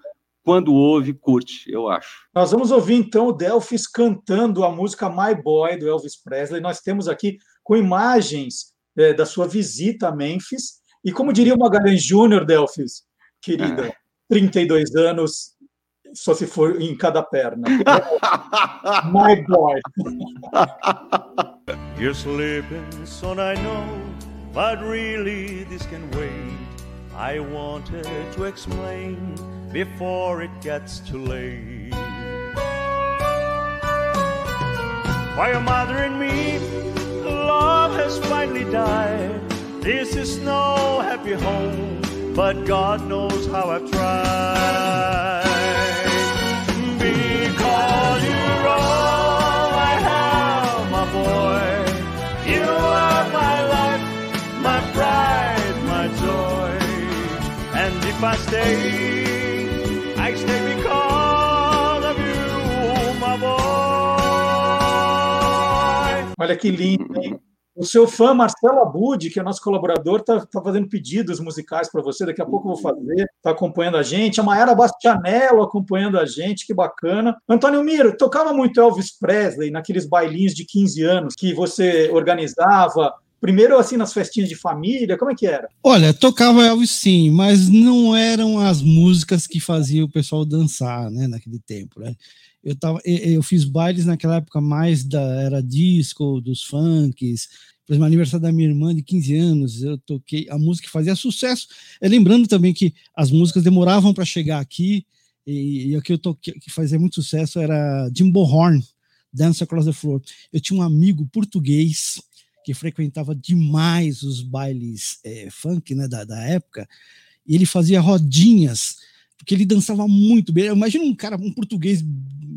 quando ouve, curte, eu acho. Nós vamos ouvir então o Delphis cantando a música My Boy do Elvis Presley. Nós temos aqui com imagens é, da sua visita a Memphis. E como diria o Magalhães Júnior, Delphis, querida, é. 32 anos, só se for em cada perna. My boy. You're sleeping, son, I know, but really this can wait. I wanted to explain before it gets too late. For your mother and me, love has finally died. This is no happy home, but God knows how I've tried. I stay, because of you, my boy. Olha que lindo, hein? O seu fã, Marcelo Abud, que é nosso colaborador, está tá fazendo pedidos musicais para você. Daqui a pouco eu vou fazer. Está acompanhando a gente. A Mayara Bastianello acompanhando a gente. Que bacana. Antônio Miro, tocava muito Elvis Presley naqueles bailinhos de 15 anos que você organizava. Primeiro, assim, nas festinhas de família, como é que era? Olha, tocava Elvis sim, mas não eram as músicas que faziam o pessoal dançar, né, naquele tempo, né? Eu, tava, eu fiz bailes naquela época mais da era disco, dos funks. Por exemplo, aniversário da minha irmã de 15 anos, eu toquei a música que fazia sucesso. É, lembrando também que as músicas demoravam para chegar aqui, e, e o que eu toquei, que fazia muito sucesso era Jimbo Horn, Dance Across the Floor. Eu tinha um amigo português que frequentava demais os bailes é, funk né, da, da época, e ele fazia rodinhas porque ele dançava muito bem. Imagina um cara, um português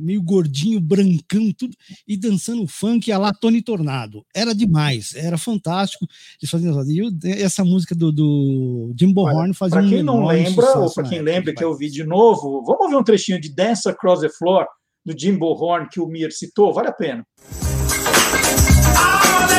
meio gordinho, brancão, tudo, e dançando funk a lá Tony Tornado. Era demais, era fantástico. Eles faziam e essa música do, do Jimbo Horn fazia Para quem um não lembra, ou para quem lembra que eu vi de novo, vamos ouvir um trechinho de Dance Across the Floor do Jimbo Horn que o Mir citou, vale a pena.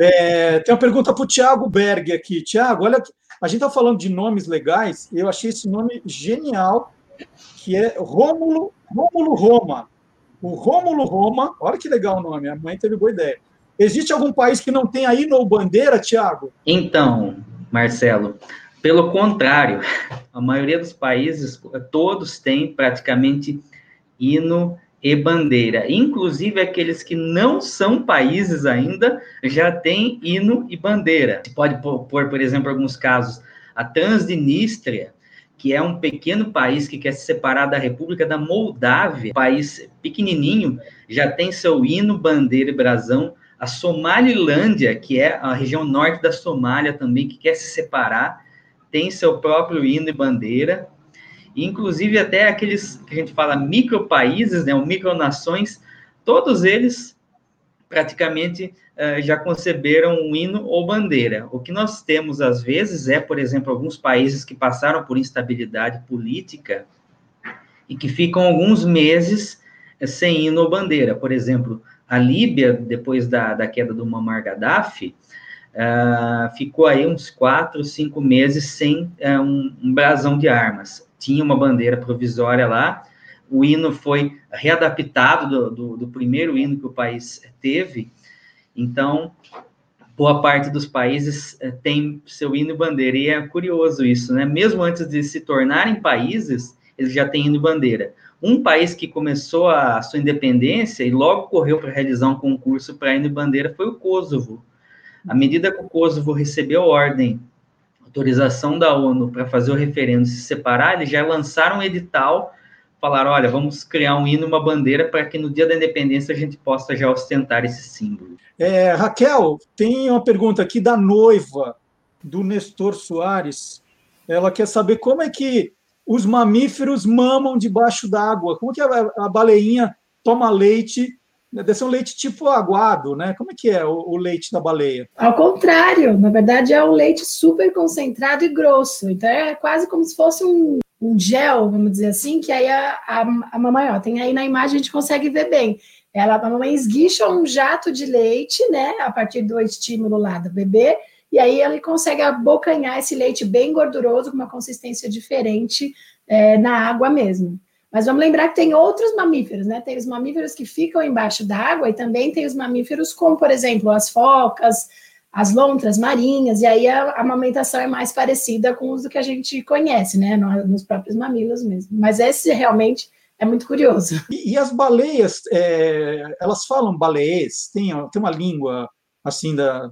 É, tem uma pergunta para o Tiago Berg aqui. Tiago, olha, a gente está falando de nomes legais, eu achei esse nome genial, que é Rômulo, Rômulo Roma. O Rômulo Roma, olha que legal o nome, a mãe teve boa ideia. Existe algum país que não tem aí no bandeira, Tiago? Então, Marcelo, pelo contrário, a maioria dos países, todos têm praticamente hino e bandeira. Inclusive, aqueles que não são países ainda já têm hino e bandeira. Pode pôr, por exemplo, alguns casos, a Transnistria, que é um pequeno país que quer se separar da República da Moldávia, país pequenininho, já tem seu hino, bandeira e brasão. A Somalilândia, que é a região norte da Somália também, que quer se separar, tem seu próprio hino e bandeira inclusive até aqueles que a gente fala micropaíses, né, ou micronações, todos eles praticamente uh, já conceberam um hino ou bandeira. O que nós temos às vezes é, por exemplo, alguns países que passaram por instabilidade política e que ficam alguns meses uh, sem hino ou bandeira. Por exemplo, a Líbia, depois da, da queda do Muammar Gaddafi, uh, ficou aí uns quatro, cinco meses sem um, um brasão de armas tinha uma bandeira provisória lá. O hino foi readaptado do, do, do primeiro hino que o país teve. Então, boa parte dos países eh, tem seu hino e bandeira. E é curioso isso, né? Mesmo antes de se tornarem países, eles já têm hino e bandeira. Um país que começou a sua independência e logo correu para realizar um concurso para hino e bandeira foi o Kosovo. À medida que o Kosovo recebeu ordem autorização da ONU para fazer o referendo se separar, eles já lançaram um edital, falaram, olha, vamos criar um hino, uma bandeira, para que no dia da independência a gente possa já ostentar esse símbolo. É, Raquel, tem uma pergunta aqui da noiva do Nestor Soares. Ela quer saber como é que os mamíferos mamam debaixo d'água. Como que a, a baleinha toma leite Deve ser um leite tipo aguado, né? Como é que é o, o, leite da baleia? Ao contrário, na verdade é um leite super concentrado e grosso. Então é quase como se fosse um, um gel, vamos dizer assim, que aí a, a, a mamãe, ó, tem aí na imagem a gente consegue ver bem. Ela, a mamãe esguicha um jato de leite, né? A partir do estímulo lá do bebê, e aí ele consegue abocanhar esse leite bem gorduroso, com uma consistência diferente é, na água mesmo. Mas vamos lembrar que tem outros mamíferos, né? Tem os mamíferos que ficam embaixo d'água e também tem os mamíferos como, por exemplo, as focas, as lontras marinhas, e aí a, a amamentação é mais parecida com os do que a gente conhece, né? Nos próprios mamilos mesmo. Mas esse realmente é muito curioso. E, e as baleias, é, elas falam baleês? Tem, tem uma língua assim, da,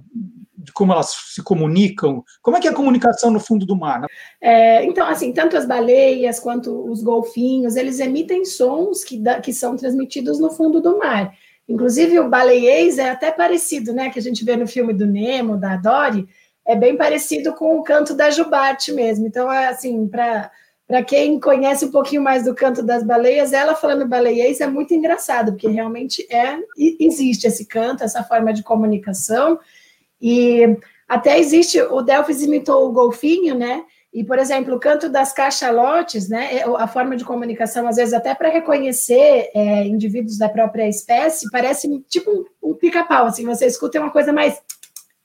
de como elas se comunicam? Como é que é a comunicação no fundo do mar? Né? É, então, assim, tanto as baleias quanto os golfinhos, eles emitem sons que, da, que são transmitidos no fundo do mar. Inclusive, o baleiês é até parecido, né? Que a gente vê no filme do Nemo, da Dory, é bem parecido com o canto da jubarte mesmo. Então, é assim, para para quem conhece um pouquinho mais do canto das baleias, ela falando baleiês é muito engraçado, porque realmente é existe esse canto, essa forma de comunicação, e até existe, o Delphis imitou o golfinho, né? E, por exemplo, o canto das cachalotes, né? É, a forma de comunicação, às vezes, até para reconhecer é, indivíduos da própria espécie, parece tipo um, um pica-pau, assim, você escuta uma coisa mais.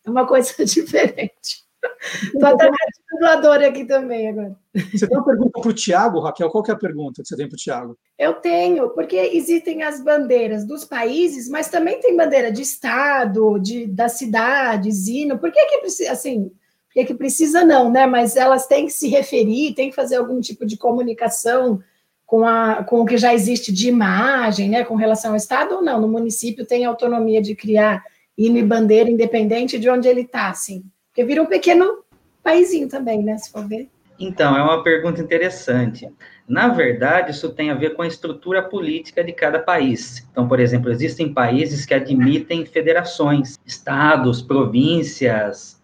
uma coisa diferente. Estou até dubladora aqui também agora. Você tem uma pergunta para o Tiago, Raquel? Qual é a pergunta que você tem para o Tiago? Eu tenho, porque existem as bandeiras dos países, mas também tem bandeira de estado, de, da cidade, hino. Por que que precisa, assim, por que que precisa não, né? Mas elas têm que se referir, têm que fazer algum tipo de comunicação com, a, com o que já existe de imagem, né? Com relação ao estado ou não? No município tem autonomia de criar hino e bandeira independente de onde ele está, assim. Porque vira um pequeno paísinho também, né? Se for ver. Então, é uma pergunta interessante. Na verdade, isso tem a ver com a estrutura política de cada país. Então, por exemplo, existem países que admitem federações, estados, províncias.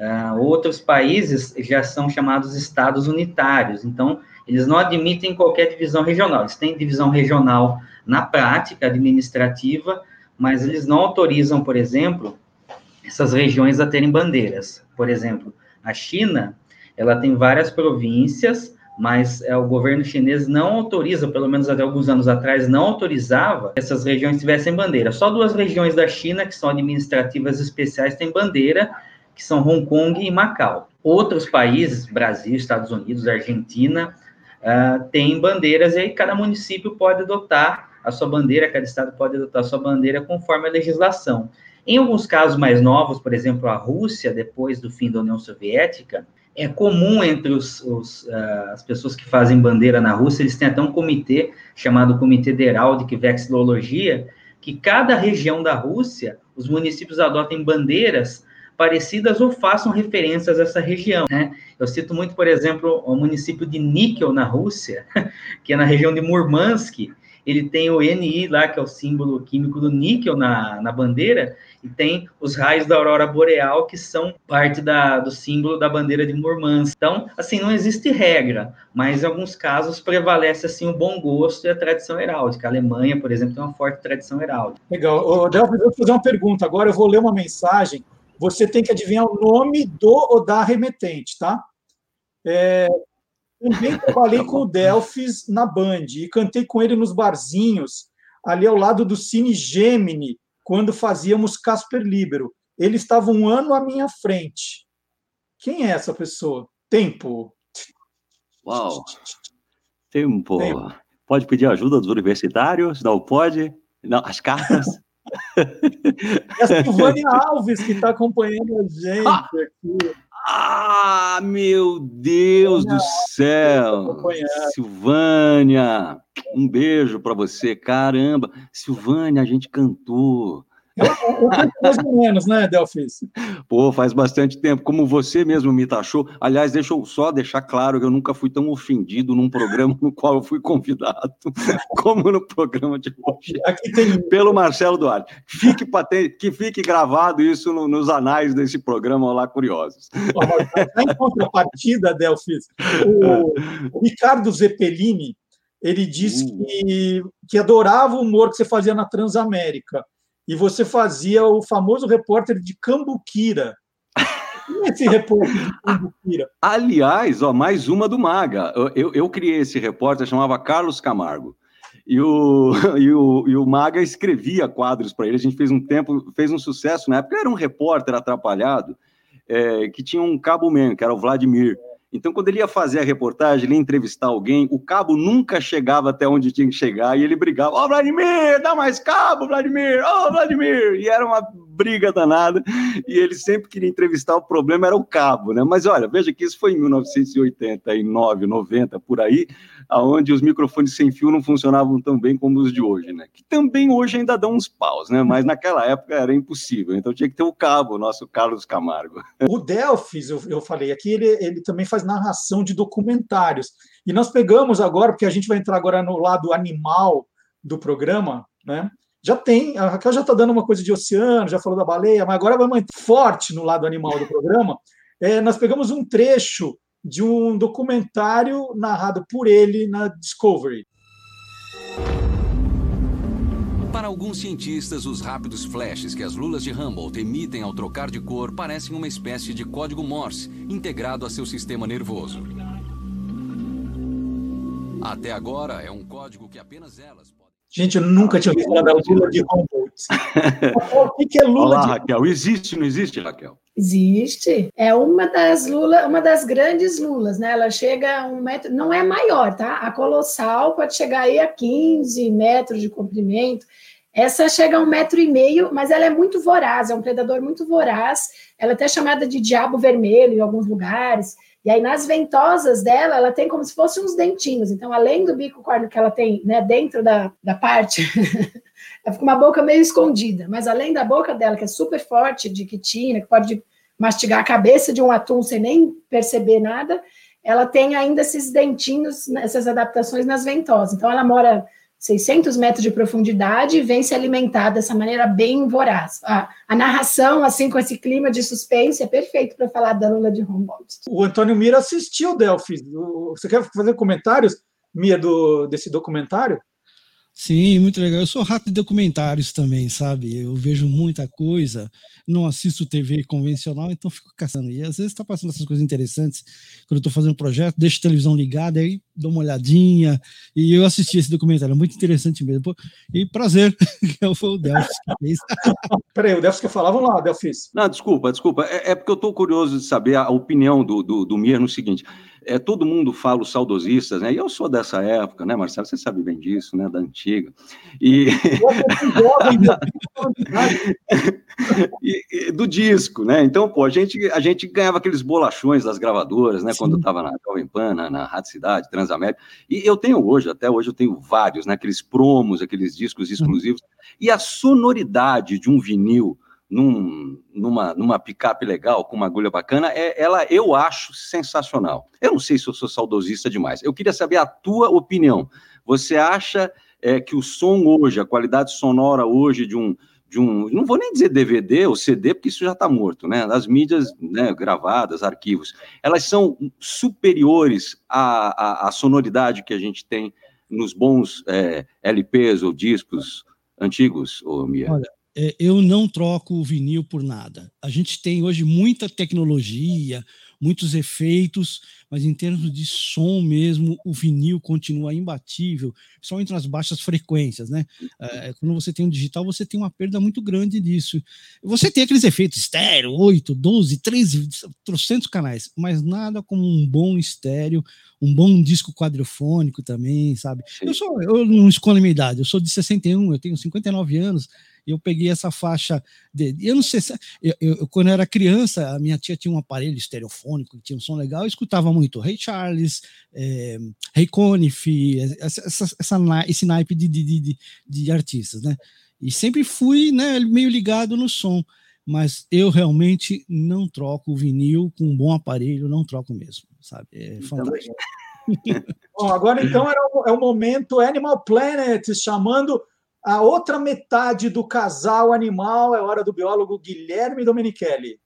Uh, outros países já são chamados estados unitários. Então, eles não admitem qualquer divisão regional. Eles têm divisão regional na prática administrativa, mas eles não autorizam, por exemplo, essas regiões a terem bandeiras. Por exemplo, a China, ela tem várias províncias, mas é, o governo chinês não autoriza, pelo menos até alguns anos atrás, não autorizava que essas regiões tivessem bandeira. Só duas regiões da China, que são administrativas especiais, têm bandeira, que são Hong Kong e Macau. Outros países, Brasil, Estados Unidos, Argentina, uh, têm bandeiras, e aí cada município pode adotar a sua bandeira, cada estado pode adotar a sua bandeira conforme a legislação. Em alguns casos mais novos, por exemplo, a Rússia, depois do fim da União Soviética, é comum entre os, os, uh, as pessoas que fazem bandeira na Rússia, eles têm até um comitê chamado Comitê de Heráldica e Vexilologia, que cada região da Rússia, os municípios adotem bandeiras parecidas ou façam referências a essa região. Né? Eu cito muito, por exemplo, o município de Níquel, na Rússia, que é na região de Murmansk, ele tem o NI lá, que é o símbolo químico do níquel na, na bandeira, e tem os raios da aurora boreal, que são parte da, do símbolo da bandeira de Murmansk. Então, assim, não existe regra, mas em alguns casos prevalece, assim, o bom gosto e a tradição heráldica. A Alemanha, por exemplo, tem uma forte tradição heráldica. Legal. Ô, Delphi, eu vou fazer uma pergunta. Agora eu vou ler uma mensagem. Você tem que adivinhar o nome do ou da remetente, tá? É, também trabalhei com o Delphis na Band e cantei com ele nos barzinhos, ali ao lado do Cine Gemini, quando fazíamos Casper Libero. Ele estava um ano à minha frente. Quem é essa pessoa? Tempo. Uau. Tempo. Tempo. Pode pedir ajuda dos universitários? Não pode? Não, as cartas? é a Silvânia Alves que está acompanhando a gente ah! aqui. Ah, meu Deus do céu! Silvânia, um beijo para você. Caramba, Silvânia, a gente cantou. Mais ou menos, né, Delfis? Pô, faz bastante tempo, como você mesmo me taxou. Aliás, deixa eu só deixar claro que eu nunca fui tão ofendido num programa no qual eu fui convidado, como no programa de hoje. Aqui tem... Pelo Marcelo Duarte. Fique patente, que fique gravado isso no, nos anais desse programa Olá Curiosos. Em contrapartida, Delfis, o, o Ricardo Zeppelini, ele disse uh. que, que adorava o humor que você fazia na Transamérica e você fazia o famoso repórter de Cambuquira. É esse repórter de Cambuquira? Aliás, ó, mais uma do Maga. Eu, eu criei esse repórter, chamava Carlos Camargo. E o, e o, e o Maga escrevia quadros para ele. A gente fez um tempo, fez um sucesso na época. Era um repórter atrapalhado é, que tinha um cabo man, que era o Vladimir. Então, quando ele ia fazer a reportagem, ele ia entrevistar alguém, o cabo nunca chegava até onde tinha que chegar e ele brigava: Ó, oh, Vladimir, dá mais cabo, Vladimir, ó, oh, Vladimir. E era uma briga danada, e ele sempre queria entrevistar, o problema era o cabo, né? Mas olha, veja que isso foi em 1989, 90, por aí, aonde os microfones sem fio não funcionavam tão bem como os de hoje, né? Que também hoje ainda dão uns paus, né? Mas naquela época era impossível, então tinha que ter o cabo, o nosso Carlos Camargo. O Delphis, eu, eu falei aqui, ele, ele também faz narração de documentários, e nós pegamos agora, porque a gente vai entrar agora no lado animal do programa, né? Já tem, a Raquel já está dando uma coisa de oceano, já falou da baleia, mas agora vai manter forte no lado animal do programa. É, nós pegamos um trecho de um documentário narrado por ele na Discovery. Para alguns cientistas, os rápidos flashes que as lulas de Humboldt emitem ao trocar de cor parecem uma espécie de código Morse integrado a seu sistema nervoso. Até agora, é um código que apenas elas Gente, eu nunca tinha ouvido falar da Lula de Humboldt. o que é Lula Olá, de Raquel. Existe, não existe, Raquel? Existe. É uma das Lula, uma das grandes lulas, né? Ela chega a um metro, não é maior, tá? A colossal pode chegar aí a 15 metros de comprimento. Essa chega a um metro e meio, mas ela é muito voraz, é um predador muito voraz. Ela é até chamada de diabo vermelho em alguns lugares. E aí, nas ventosas dela, ela tem como se fossem uns dentinhos. Então, além do bico córneo que ela tem né, dentro da, da parte, ela fica uma boca meio escondida. Mas além da boca dela, que é super forte, de quitina, que pode mastigar a cabeça de um atum sem nem perceber nada, ela tem ainda esses dentinhos, essas adaptações nas ventosas. Então, ela mora 600 metros de profundidade e vem se alimentar dessa maneira bem voraz. A, a narração, assim, com esse clima de suspense, é perfeito para falar da Lula de Humboldt. O Antônio Mira assistiu, Delphi. Você quer fazer comentários, Mia, do, desse documentário? Sim, muito legal. Eu sou rato de documentários também, sabe? Eu vejo muita coisa, não assisto TV convencional, então fico caçando. E às vezes está passando essas coisas interessantes. Quando eu estou fazendo um projeto, deixo a televisão ligada, aí dou uma olhadinha. E eu assisti esse documentário, muito interessante mesmo. E prazer, que foi o Delfis que fez. Peraí, o Delfis quer falar? Vamos lá, Delfis. Não, desculpa, desculpa. É, é porque eu estou curioso de saber a opinião do, do, do Mir no seguinte é, todo mundo fala os saudosistas, né? E eu sou dessa época, né, Marcelo? Você sabe bem disso, né? Da antiga. E, e, e do disco, né? Então, pô, a gente, a gente ganhava aqueles bolachões das gravadoras, né? Sim. Quando estava na Jovem Pan, na, na Rádio Cidade, Transamérica. E eu tenho hoje, até hoje, eu tenho vários, né? Aqueles promos, aqueles discos exclusivos. E a sonoridade de um vinil num, numa, numa picape legal, com uma agulha bacana, é, ela eu acho sensacional. Eu não sei se eu sou saudosista demais. Eu queria saber a tua opinião. Você acha é, que o som hoje, a qualidade sonora hoje de um, de um, não vou nem dizer DVD ou CD, porque isso já está morto, né? As mídias né, gravadas, arquivos, elas são superiores à, à, à, sonoridade que a gente tem nos bons é, LPs ou discos antigos, Mia? Olha, eu não troco o vinil por nada. A gente tem hoje muita tecnologia, muitos efeitos, mas em termos de som mesmo, o vinil continua imbatível, só entre as baixas frequências, né? É, quando você tem um digital, você tem uma perda muito grande disso. Você tem aqueles efeitos estéreo, 8, 12, 13, trocentos canais, mas nada como um bom estéreo, um bom disco quadrofônico também, sabe? Eu, sou, eu não escolho a minha idade, eu sou de 61, eu tenho 59 anos, eu peguei essa faixa de, eu não sei se eu, eu, quando eu era criança a minha tia tinha um aparelho estereofônico que tinha um som legal eu escutava muito Ray Charles é, Ray Conniff essa, essa, essa, esse naipe de, de, de, de artistas né? E sempre fui né meio ligado no som mas eu realmente não troco o vinil com um bom aparelho não troco mesmo sabe é fantástico Bom, agora então é o momento Animal Planet chamando a outra metade do casal animal é hora do biólogo Guilherme Domenichelli.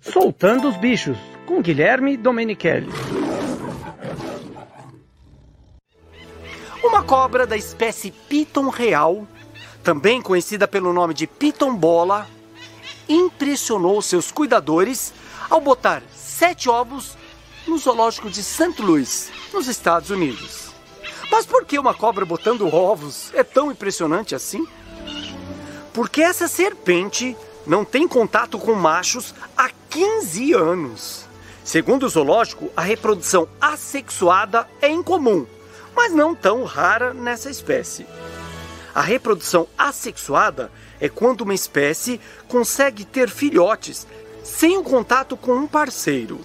Soltando os bichos, com Guilherme Domenichelli. Uma cobra da espécie Piton real, também conhecida pelo nome de Piton bola, impressionou seus cuidadores ao botar sete ovos no zoológico de St. Louis, nos Estados Unidos. Mas por que uma cobra botando ovos é tão impressionante assim? Porque essa serpente não tem contato com machos há 15 anos. Segundo o zoológico, a reprodução assexuada é incomum, mas não tão rara nessa espécie. A reprodução assexuada é quando uma espécie consegue ter filhotes sem o contato com um parceiro.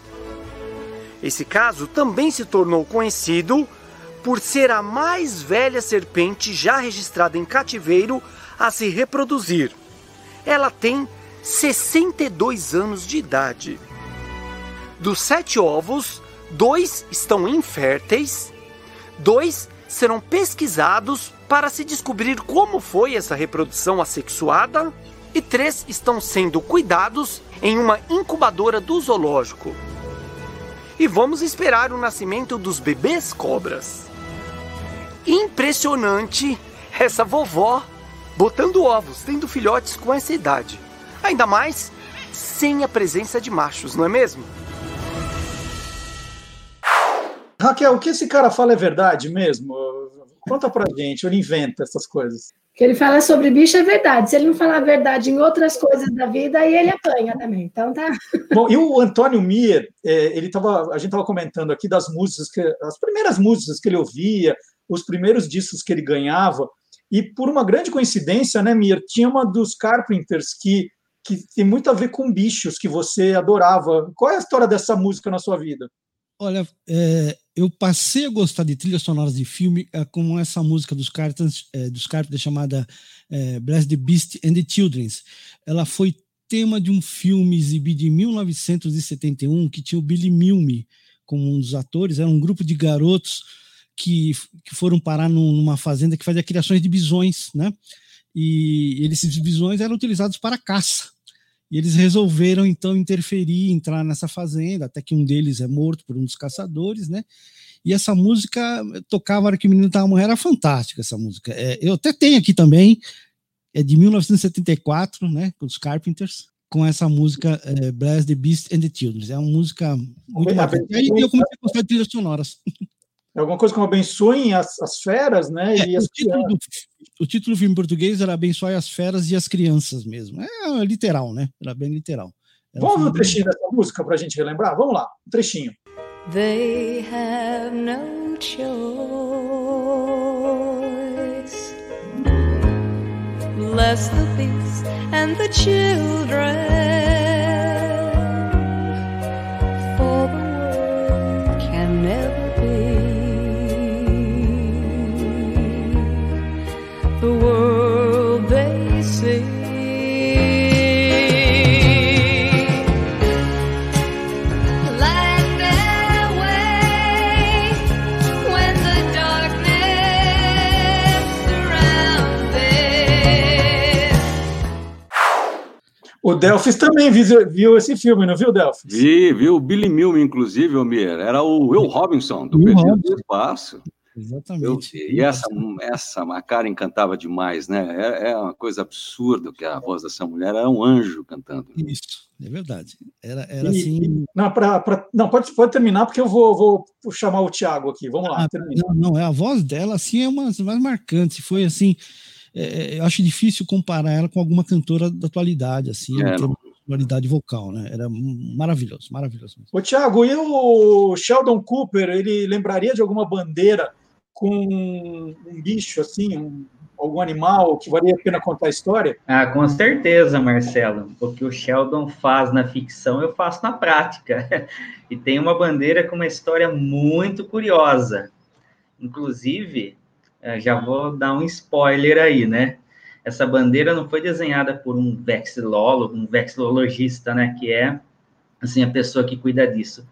Esse caso também se tornou conhecido por ser a mais velha serpente já registrada em cativeiro a se reproduzir. Ela tem 62 anos de idade. Dos sete ovos, dois estão inférteis, dois serão pesquisados para se descobrir como foi essa reprodução assexuada e três estão sendo cuidados em uma incubadora do zoológico. E vamos esperar o nascimento dos bebês cobras. Impressionante essa vovó botando ovos, tendo filhotes com essa idade. Ainda mais sem a presença de machos, não é mesmo? Raquel, o que esse cara fala é verdade mesmo? Conta pra gente, ele inventa essas coisas. O que ele fala sobre bicho é verdade. Se ele não falar a verdade em outras coisas da vida, aí ele apanha também. Então tá. Bom, e o Antônio Mier, é, ele tava, a gente estava comentando aqui das músicas, que, as primeiras músicas que ele ouvia, os primeiros discos que ele ganhava, e por uma grande coincidência, né, Mier, tinha uma dos Carpenters que, que tem muito a ver com bichos que você adorava. Qual é a história dessa música na sua vida? Olha, é, eu passei a gostar de trilhas sonoras de filme é, como essa música dos Carpenters, é, dos Carpenters chamada é, Bless the Beast and the Children. Ela foi tema de um filme exibido em 1971 que tinha o Billy Milne como um dos atores. Era um grupo de garotos que, que foram parar numa fazenda que fazia criações de bisões, né? E, e esses bisões eram utilizados para caça. E eles resolveram então interferir, entrar nessa fazenda, até que um deles é morto por um dos caçadores, né? E essa música tocava hora que o menino estava morrendo, era fantástica essa música. É, eu até tenho aqui também, é de 1974, né? Com os Carpenters, com essa música é, Bless the Beast and the Children. É uma música muito bacana. E aí eu comecei a gostar de trilhas sonoras. É alguma coisa como abençoem as, as feras, né? É, o, título do, o, título do, filme em português era Abençoe as feras e as crianças mesmo. É literal, né? Era bem literal. Era Vamos um, um trechinho bem... dessa música para a gente relembrar? Vamos lá, um trechinho. They have no choice. Bless the beast and the children. O Delphis também viu, viu, esse filme, não viu, Delphis? Vi, viu. O Billy Milne, inclusive, Almir, era o Will Robinson, do Perdido do Espaço. Exatamente. Eu, e essa, essa a cara encantava demais, né? É, é, uma coisa absurda que a voz dessa mulher era um anjo cantando. Isso, é verdade. Era, era e, assim. Não, pra, pra, não pode, pode terminar, porque eu vou, vou chamar o Thiago aqui. Vamos lá. Ah, não, não, é a voz dela, assim, é uma das mais marcantes. Foi assim é, é, eu acho difícil comparar ela com alguma cantora da atualidade, assim, é, qualidade vocal, né? Era maravilhoso, maravilhoso. Ô, Thiago, e o Sheldon Cooper, ele lembraria de alguma bandeira com um bicho, assim, um, algum animal que valia a pena contar a história? Ah, com certeza, Marcelo. O que o Sheldon faz na ficção, eu faço na prática. E tem uma bandeira com uma história muito curiosa. Inclusive, já vou dar um spoiler aí, né? Essa bandeira não foi desenhada por um vexilólogo, um vexilologista, né? Que é, assim, a pessoa que cuida disso.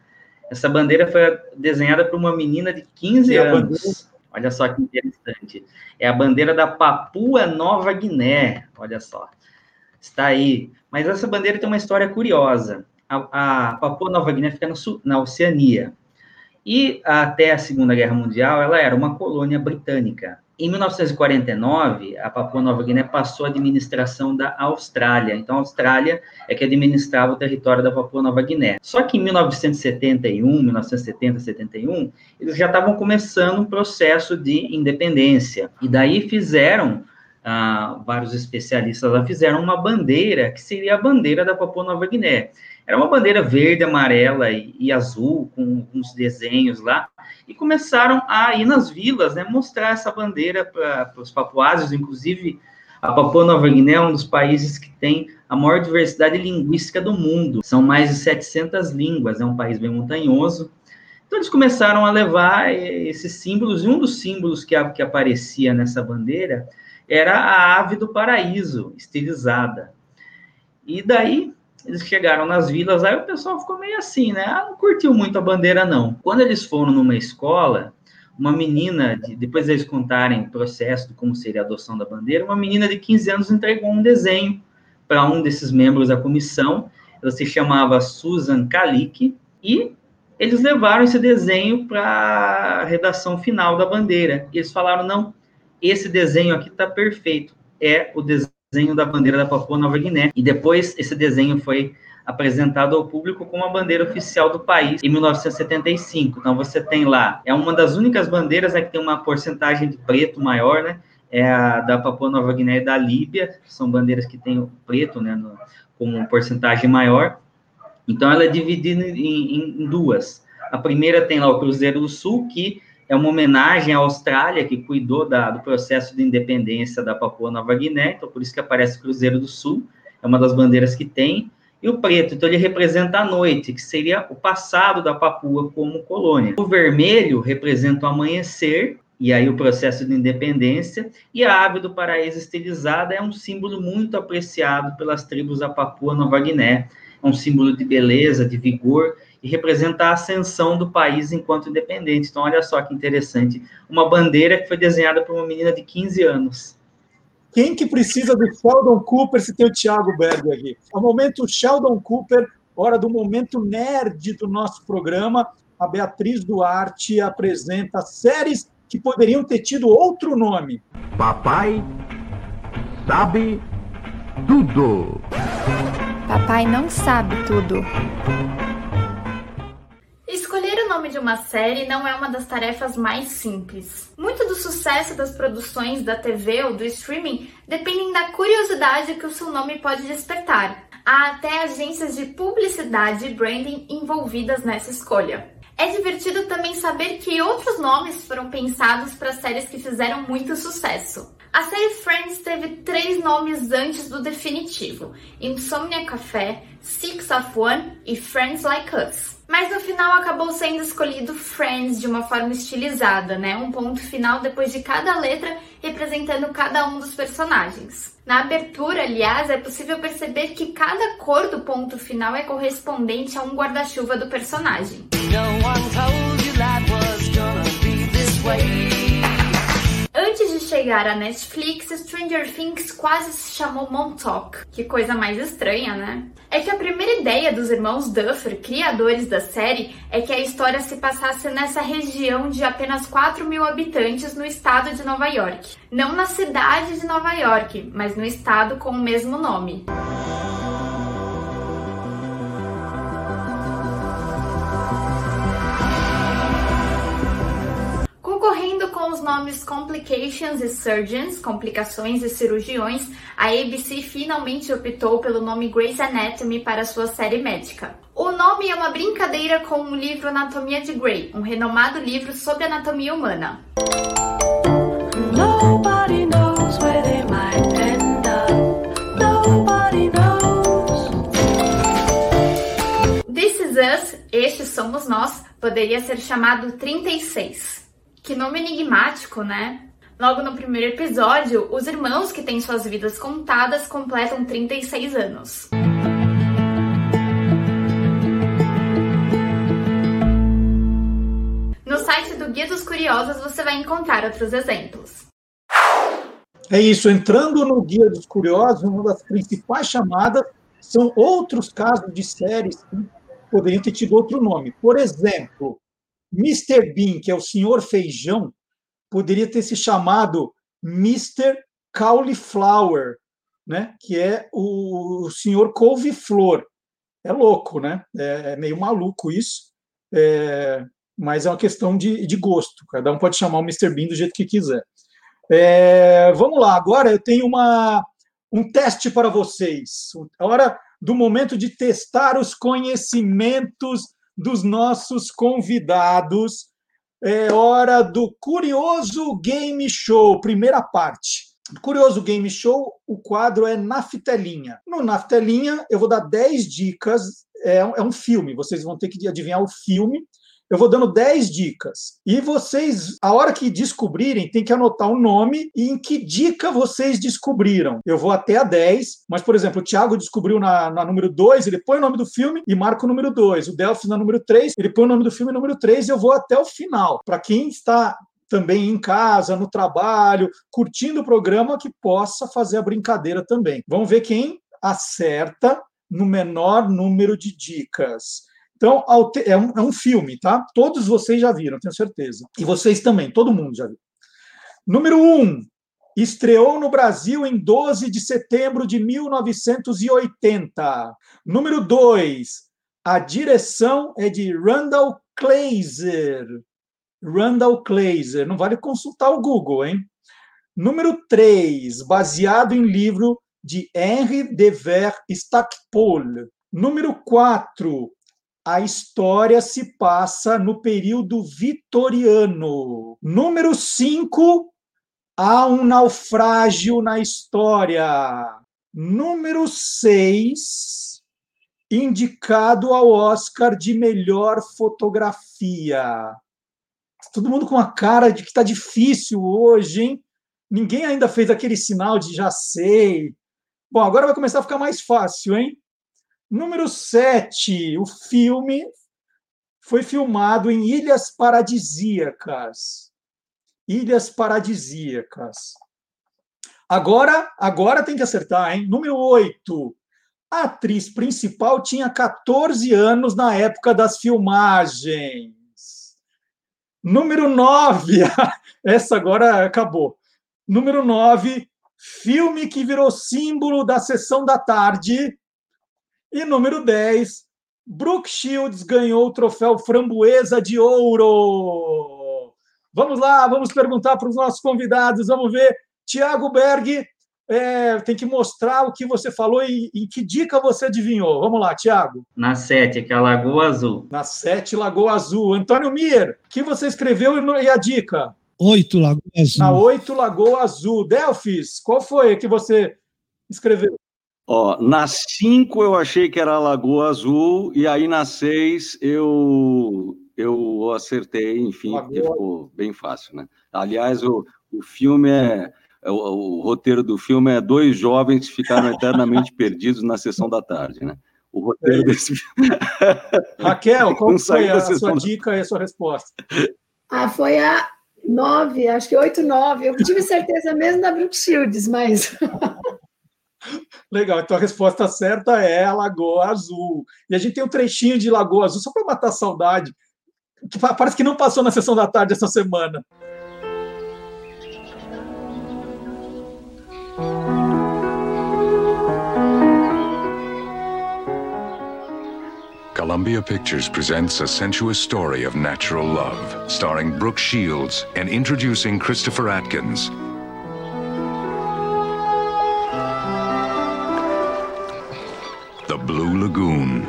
Essa bandeira foi desenhada por uma menina de 15 e anos. Olha só que interessante. É a bandeira da Papua Nova Guiné. Olha só. Está aí. Mas essa bandeira tem uma história curiosa. A, a Papua Nova Guiné fica no, na Oceania. E até a Segunda Guerra Mundial, ela era uma colônia britânica. Em 1949, a Papua Nova Guiné passou à administração da Austrália. Então, a Austrália é que administrava o território da Papua Nova Guiné. Só que em 1971, 1970, 71, eles já estavam começando um processo de independência. E daí fizeram ah, vários especialistas lá fizeram uma bandeira que seria a bandeira da Papua Nova Guiné. Era uma bandeira verde, amarela e, e azul, com uns desenhos lá, e começaram a ir nas vilas, né, mostrar essa bandeira para os papuases, inclusive a Papua Nova Guiné é um dos países que tem a maior diversidade linguística do mundo. São mais de 700 línguas, é um país bem montanhoso. Então, eles começaram a levar esses símbolos, e um dos símbolos que, que aparecia nessa bandeira era a ave do paraíso, estilizada. E daí, eles chegaram nas vilas, aí o pessoal ficou meio assim, né? Ah, não curtiu muito a bandeira, não. Quando eles foram numa escola, uma menina, depois eles contarem o processo de como seria a adoção da bandeira, uma menina de 15 anos entregou um desenho para um desses membros da comissão, ela se chamava Susan Kalik, e eles levaram esse desenho para a redação final da bandeira. E eles falaram: não, esse desenho aqui está perfeito, é o desenho da bandeira da Papua Nova Guiné. E depois esse desenho foi apresentado ao público como a bandeira oficial do país em 1975. Então você tem lá, é uma das únicas bandeiras né, que tem uma porcentagem de preto maior, né? É a da Papua Nova Guiné e da Líbia, são bandeiras que têm o preto, né, no, como porcentagem maior. Então ela é dividida em, em duas. A primeira tem lá o Cruzeiro do Sul, que é uma homenagem à Austrália, que cuidou da, do processo de independência da Papua Nova Guiné, então por isso que aparece Cruzeiro do Sul, é uma das bandeiras que tem. E o preto, então ele representa a noite, que seria o passado da Papua como colônia. O vermelho representa o amanhecer, e aí o processo de independência, e a ave do paraíso estilizada é um símbolo muito apreciado pelas tribos da Papua Nova Guiné, é um símbolo de beleza, de vigor, e representa a ascensão do país enquanto independente. Então, olha só que interessante, uma bandeira que foi desenhada por uma menina de 15 anos. Quem que precisa do Sheldon Cooper se tem o Thiago Berg aqui? É o momento Sheldon Cooper, hora do momento nerd do nosso programa. A Beatriz Duarte apresenta séries que poderiam ter tido outro nome. Papai sabe tudo. Papai não sabe tudo. Nome de uma série não é uma das tarefas mais simples. Muito do sucesso das produções da TV ou do streaming dependem da curiosidade que o seu nome pode despertar. Há até agências de publicidade e branding envolvidas nessa escolha. É divertido também saber que outros nomes foram pensados para séries que fizeram muito sucesso. A série Friends teve três nomes antes do definitivo: Insomnia Café, Six of One e Friends Like Us. Mas no final acabou sendo escolhido Friends de uma forma estilizada, né? Um ponto final depois de cada letra representando cada um dos personagens. Na abertura, aliás, é possível perceber que cada cor do ponto final é correspondente a um guarda-chuva do personagem. Antes de chegar à Netflix, Stranger Things quase se chamou Montauk. Que coisa mais estranha, né? É que a primeira ideia dos irmãos Duffer, criadores da série, é que a história se passasse nessa região de apenas 4 mil habitantes no estado de Nova York. Não na cidade de Nova York, mas no estado com o mesmo nome. Concorrendo com os nomes Complications e Surgeons, complicações e cirurgiões, a ABC finalmente optou pelo nome Grey's Anatomy para sua série médica. O nome é uma brincadeira com o livro Anatomia de Grey, um renomado livro sobre anatomia humana. This is Us, estes somos nós, poderia ser chamado 36. Que nome enigmático, né? Logo no primeiro episódio, os irmãos que têm suas vidas contadas completam 36 anos. No site do Guia dos Curiosos você vai encontrar outros exemplos. É isso, entrando no Guia dos Curiosos, uma das principais chamadas são outros casos de séries que poderiam ter tido outro nome. Por exemplo, Mr. Bean, que é o senhor feijão, poderia ter se chamado Mr. Cauliflower, né? que é o, senhor couve-flor. É louco, né? É, é meio maluco isso, é, mas é uma questão de, de gosto. Cada um pode chamar o Mr. Bean do jeito que quiser. É, vamos lá, agora eu tenho uma, um teste para vocês. A hora do momento de testar os conhecimentos dos nossos convidados. É hora do Curioso Game Show, primeira parte. Curioso Game Show, o quadro é Naftelinha. No Naftelinha, eu vou dar 10 dicas. É um, é um filme, vocês vão ter que adivinhar o filme eu vou dando 10 dicas. E vocês, a hora que descobrirem, tem que anotar o nome e em que dica vocês descobriram. Eu vou até a 10, mas, por exemplo, o Thiago descobriu na, na número 2, ele põe o nome do filme e marca o número 2. O Delphi na número 3, ele põe o nome do filme número 3 e eu vou até o final. Para quem está também em casa, no trabalho, curtindo o programa, que possa fazer a brincadeira também. Vamos ver quem acerta no menor número de dicas. Então, é um, é um filme, tá? Todos vocês já viram, tenho certeza. E vocês também, todo mundo já viu. Número um, estreou no Brasil em 12 de setembro de 1980. Número dois, a direção é de Randall Kleiser. Randall Kleiser. Não vale consultar o Google, hein? Número 3, baseado em livro de Henri de Ver Stackpole. Número 4, a história se passa no período vitoriano. Número 5, há um naufrágio na história. Número 6, indicado ao Oscar de melhor fotografia. Todo mundo com a cara de que está difícil hoje, hein? Ninguém ainda fez aquele sinal de já sei. Bom, agora vai começar a ficar mais fácil, hein? Número 7, o filme foi filmado em Ilhas Paradisíacas. Ilhas Paradisíacas. Agora, agora tem que acertar, hein? Número 8. A atriz principal tinha 14 anos na época das filmagens. Número 9. Essa agora acabou. Número 9. Filme que virou símbolo da sessão da tarde e número 10, Brooke Shields ganhou o troféu Framboesa de Ouro. Vamos lá, vamos perguntar para os nossos convidados. Vamos ver. Tiago Berg, é, tem que mostrar o que você falou e, e que dica você adivinhou. Vamos lá, Tiago. Na 7, que é a Lagoa Azul. Na 7, Lagoa Azul. Antônio Mir, o que você escreveu e a dica? 8, Lagoa Azul. Na 8, Lagoa Azul. Delfis, qual foi que você escreveu? Ó, na 5 eu achei que era Lagoa Azul, e aí na 6 eu, eu acertei, enfim, porque ficou bem fácil, né? Aliás, o, o filme é. O, o, roteiro do filme é dois jovens que ficaram eternamente perdidos na sessão da tarde, né? O roteiro é. desse filme. Raquel, qual foi a sua dica e a sua resposta? Ah, foi a 9, acho que 8, 9. Eu tive certeza mesmo da Brooke Shields, mas. Legal, então a resposta certa é a Lagoa Azul. E a gente tem um trechinho de Lagoa Azul, só para matar a saudade, que parece que não passou na sessão da tarde essa semana. Columbia Pictures presents a sensuous story of natural love, starring Brooke Shields and introducing Christopher Atkins, Blue Lagoon.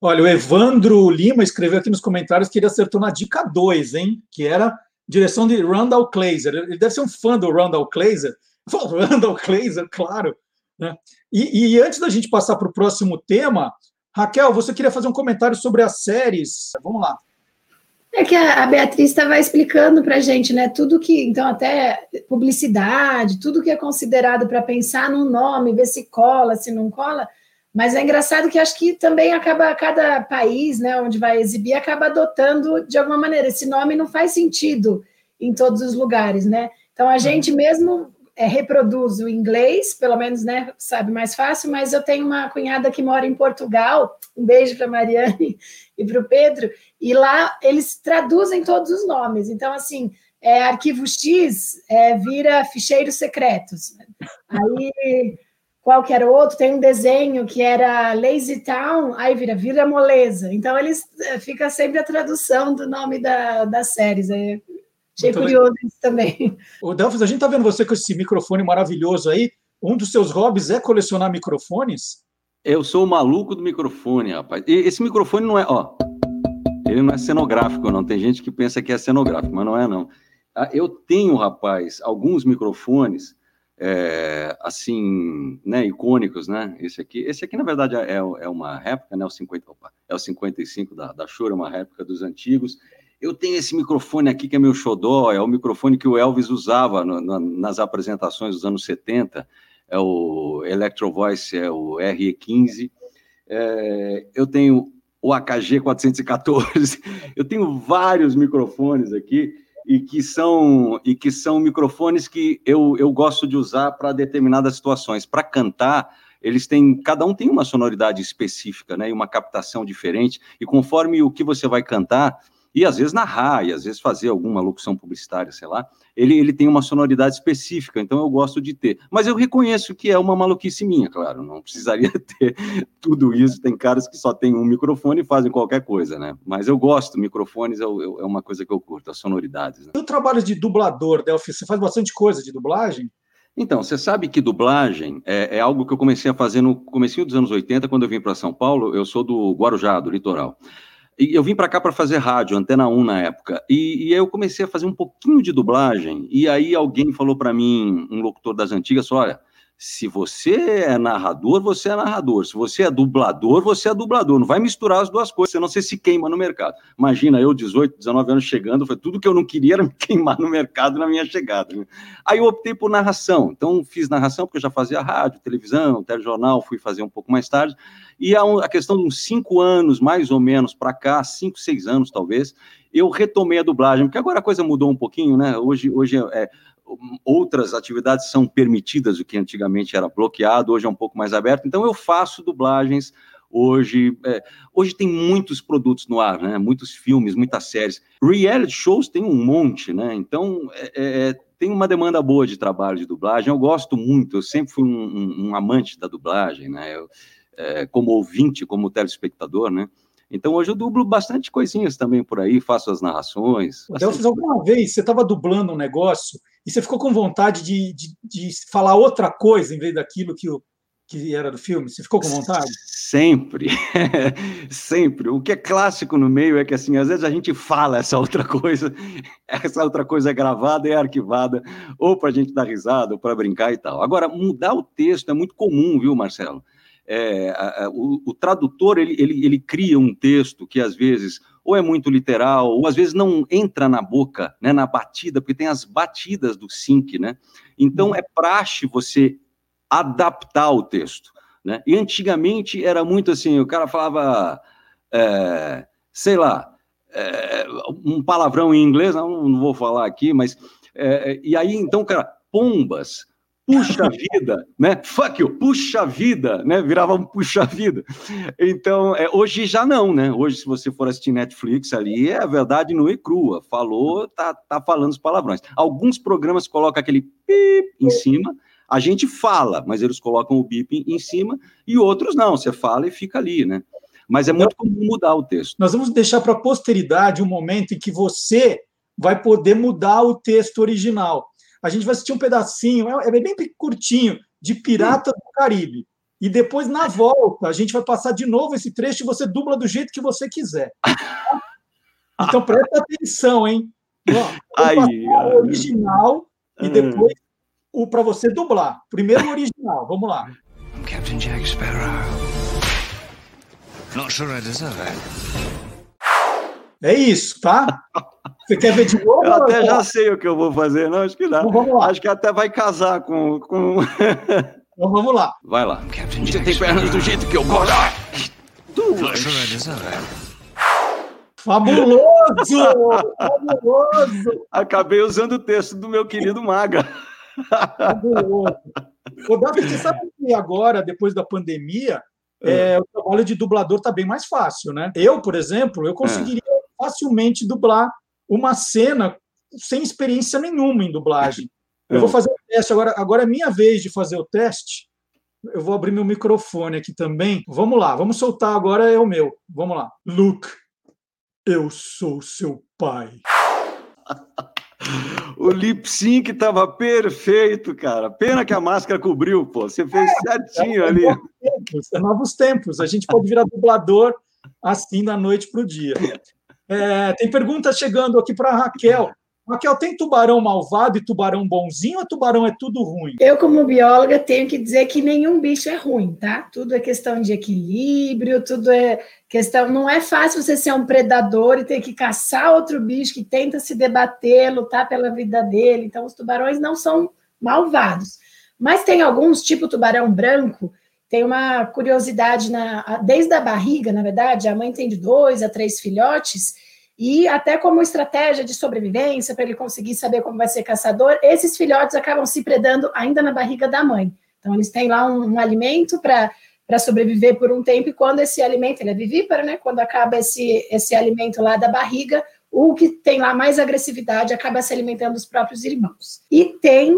Olha, o Evandro Lima escreveu aqui nos comentários que ele acertou na dica 2, hein? Que era direção de Randall Kleiser. Ele deve ser um fã do Randall Kleiser. Randall Kleiser, claro. Né? E, e antes da gente passar para o próximo tema, Raquel, você queria fazer um comentário sobre as séries? Vamos lá. É que a, Beatriz estava explicando para a gente, né? Tudo que, então, até publicidade, tudo que é considerado para pensar num nome, ver se cola, se não cola. Mas é engraçado que acho que também acaba, cada país, né, onde vai exibir, acaba adotando de alguma maneira. Esse nome não faz sentido em todos os lugares, né? Então a gente mesmo é, reproduz o inglês, pelo menos, né, sabe mais fácil, mas eu tenho uma cunhada que mora em Portugal, um beijo para Mariane e para o Pedro, e lá eles traduzem todos os nomes. Então, assim, é, arquivo X é, vira ficheiros secretos. Aí qual que era o outro, tem um desenho que era Lazy Town, aí vira Vira Moleza. Então eles eh, fica sempre a tradução do nome da, das séries. Aí achei Muito curioso legal. isso também. O Delfis, a gente tá vendo você com esse microfone maravilhoso aí. Um dos seus hobbies é colecionar microfones? Eu sou o maluco do microfone, rapaz. E esse microfone não é, ó, ele não é cenográfico, não. Tem gente que pensa que é cenográfico, mas não é, não. Ah, eu tenho, rapaz, alguns microfones é, assim, né, icônicos, né? Esse aqui, esse aqui na verdade é, é uma réplica, né? O 50, opa, é o 55 da, da Shure, uma réplica dos antigos. Eu tenho esse microfone aqui que é meu xodó, é o microfone que o Elvis usava no, no, nas apresentações dos anos 70, é o Electro Voice, é o RE15. É, eu tenho o AKG 414, eu tenho vários microfones aqui e que são e que são microfones que eu, eu gosto de usar para determinadas situações. Para cantar, eles têm cada um tem uma sonoridade específica, né, e uma captação diferente. E conforme o que você vai cantar, e às vezes narrar, e às vezes fazer alguma locução publicitária, sei lá, ele, ele tem uma sonoridade específica, então eu gosto de ter. Mas eu reconheço que é uma maluquice minha, claro, não precisaria ter tudo isso. Tem caras que só têm um microfone e fazem qualquer coisa, né? Mas eu gosto, microfones é, é uma coisa que eu curto, as sonoridades. Né? E o trabalho de dublador, Delphi, você faz bastante coisa de dublagem? Então, você sabe que dublagem é, é, algo que eu comecei a fazer no começo dos anos 80, quando eu vim para São Paulo. Eu sou do Guarujá, do litoral. Eu vim para cá para fazer rádio, Antena 1 na época. E, e, aí eu comecei a fazer um pouquinho de dublagem. E aí alguém falou para mim, um locutor das antigas, olha, se você é narrador, você é narrador. Se você é dublador, você é dublador. Não vai misturar as duas coisas, senão você se queima no mercado. Imagina, eu, 18, 19 anos chegando, foi tudo que eu não queria era me queimar no mercado na minha chegada. Né? Aí eu optei por narração. Então, fiz narração porque eu já fazia rádio, televisão, telejornal, fui fazer um pouco mais tarde. E a, a questão de uns cinco anos, mais ou menos, para cá, cinco, seis anos talvez, eu retomei a dublagem, porque agora a coisa mudou um pouquinho, né? Hoje, hoje é, outras atividades são permitidas, o que antigamente era bloqueado, hoje é um pouco mais aberto. Então, eu faço dublagens hoje. É, hoje tem muitos produtos no ar, né? Muitos filmes, muitas séries. Reality shows tem um monte, né? Então, é, é, é, tem uma demanda boa de trabalho de dublagem. Eu gosto muito, eu sempre fui um, um, um amante da dublagem, né? Eu, é, como ouvinte, como telespectador, né? Então hoje eu dublo bastante coisinhas também por aí, faço as narrações. Delfis, alguma vez você estava dublando um negócio e você ficou com vontade de, de, de, falar outra coisa em vez daquilo que, o, que era do filme? Você ficou com vontade? Sempre, sempre. O que é clássico no meio é que assim, às vezes a gente fala essa outra coisa, essa outra coisa é gravada e é arquivada, ou para a gente dar risada, ou para brincar e tal. Agora, mudar o texto é muito comum, viu, Marcelo? É, a, a, o, o, tradutor ele, ele, ele cria um texto que às vezes ou é muito literal, ou às vezes não entra na boca, né, na batida, porque tem as batidas do sync, né? Então uhum. é praxe você adaptar o texto, né? E antigamente era muito assim, o cara falava, é, sei lá, é, um palavrão em inglês, não, não vou falar aqui, mas é, e aí então, cara, pombas, puxa vida, né? Fuck you, puxa vida, né? Virava um puxa vida. Então, é, hoje já não, né? Hoje, se você for assistir Netflix ali, é a verdade nua e crua. Falou, tá, tá falando os palavrões. Alguns programas colocam aquele pip em cima, a gente fala, mas eles colocam o bip em cima, e outros não, você fala e fica ali, né? Mas é muito comum mudar o texto. Nós vamos deixar para a posteridade um momento em que você vai poder mudar o texto original a gente vai assistir um pedacinho, é, é bem curtinho, de Piratas do Caribe. E depois, na volta, a gente vai passar de novo esse trecho e você dubla do jeito que você quiser. Então presta atenção, hein? Aí, o original e hum. depois o para você dublar. Primeiro o original, vamos lá. I'm Captain Jack Sparrow. Not sure I deserve it. É isso, tá? Você quer ver de novo? Eu até já sei o que eu vou fazer, não? Acho que dá. Então, vamos lá. Acho que até vai casar com. com... Então vamos lá. Vai lá. Você tem pernas do jeito que eu gosto. Duas. Fabuloso! Fabuloso! Acabei usando o texto do meu querido Maga. Fabuloso. Ô, Davi, você sabe que agora, depois da pandemia, é, o trabalho de dublador está bem mais fácil, né? Eu, por exemplo, eu conseguiria é. Facilmente dublar uma cena sem experiência nenhuma em dublagem. Eu vou é. fazer o teste agora. Agora é minha vez de fazer o teste. eu vou abrir meu microfone aqui também. Vamos lá, vamos soltar agora é o meu. Vamos lá. Luke, eu sou seu pai. O lip sync estava perfeito, cara. Pena que a máscara cobriu, pô. Você fez é, certinho é, ali. Tempos, é novos tempos. A gente pode virar dublador assim da noite para o dia. É, tem pergunta chegando aqui para Raquel. Raquel, tem tubarão malvado e tubarão bonzinho ou tubarão é tudo ruim? Eu, como bióloga, tenho que dizer que nenhum bicho é ruim, tá? Tudo é questão de equilíbrio, tudo é questão. Não é fácil você ser um predador e ter que caçar outro bicho que tenta se debater, lutar pela vida dele. Então, os tubarões não são malvados. Mas tem alguns, tipo tubarão branco, tem uma curiosidade na, desde a barriga, na verdade, a mãe tem de dois a três filhotes e até como estratégia de sobrevivência, para ele conseguir saber como vai ser caçador, esses filhotes acabam se predando ainda na barriga da mãe. Então, eles têm lá um, um alimento para para sobreviver por um tempo, e quando esse alimento, ele é vivíparo, né? Quando acaba esse, esse alimento lá da barriga, o que tem lá mais agressividade acaba se alimentando dos próprios irmãos. E tem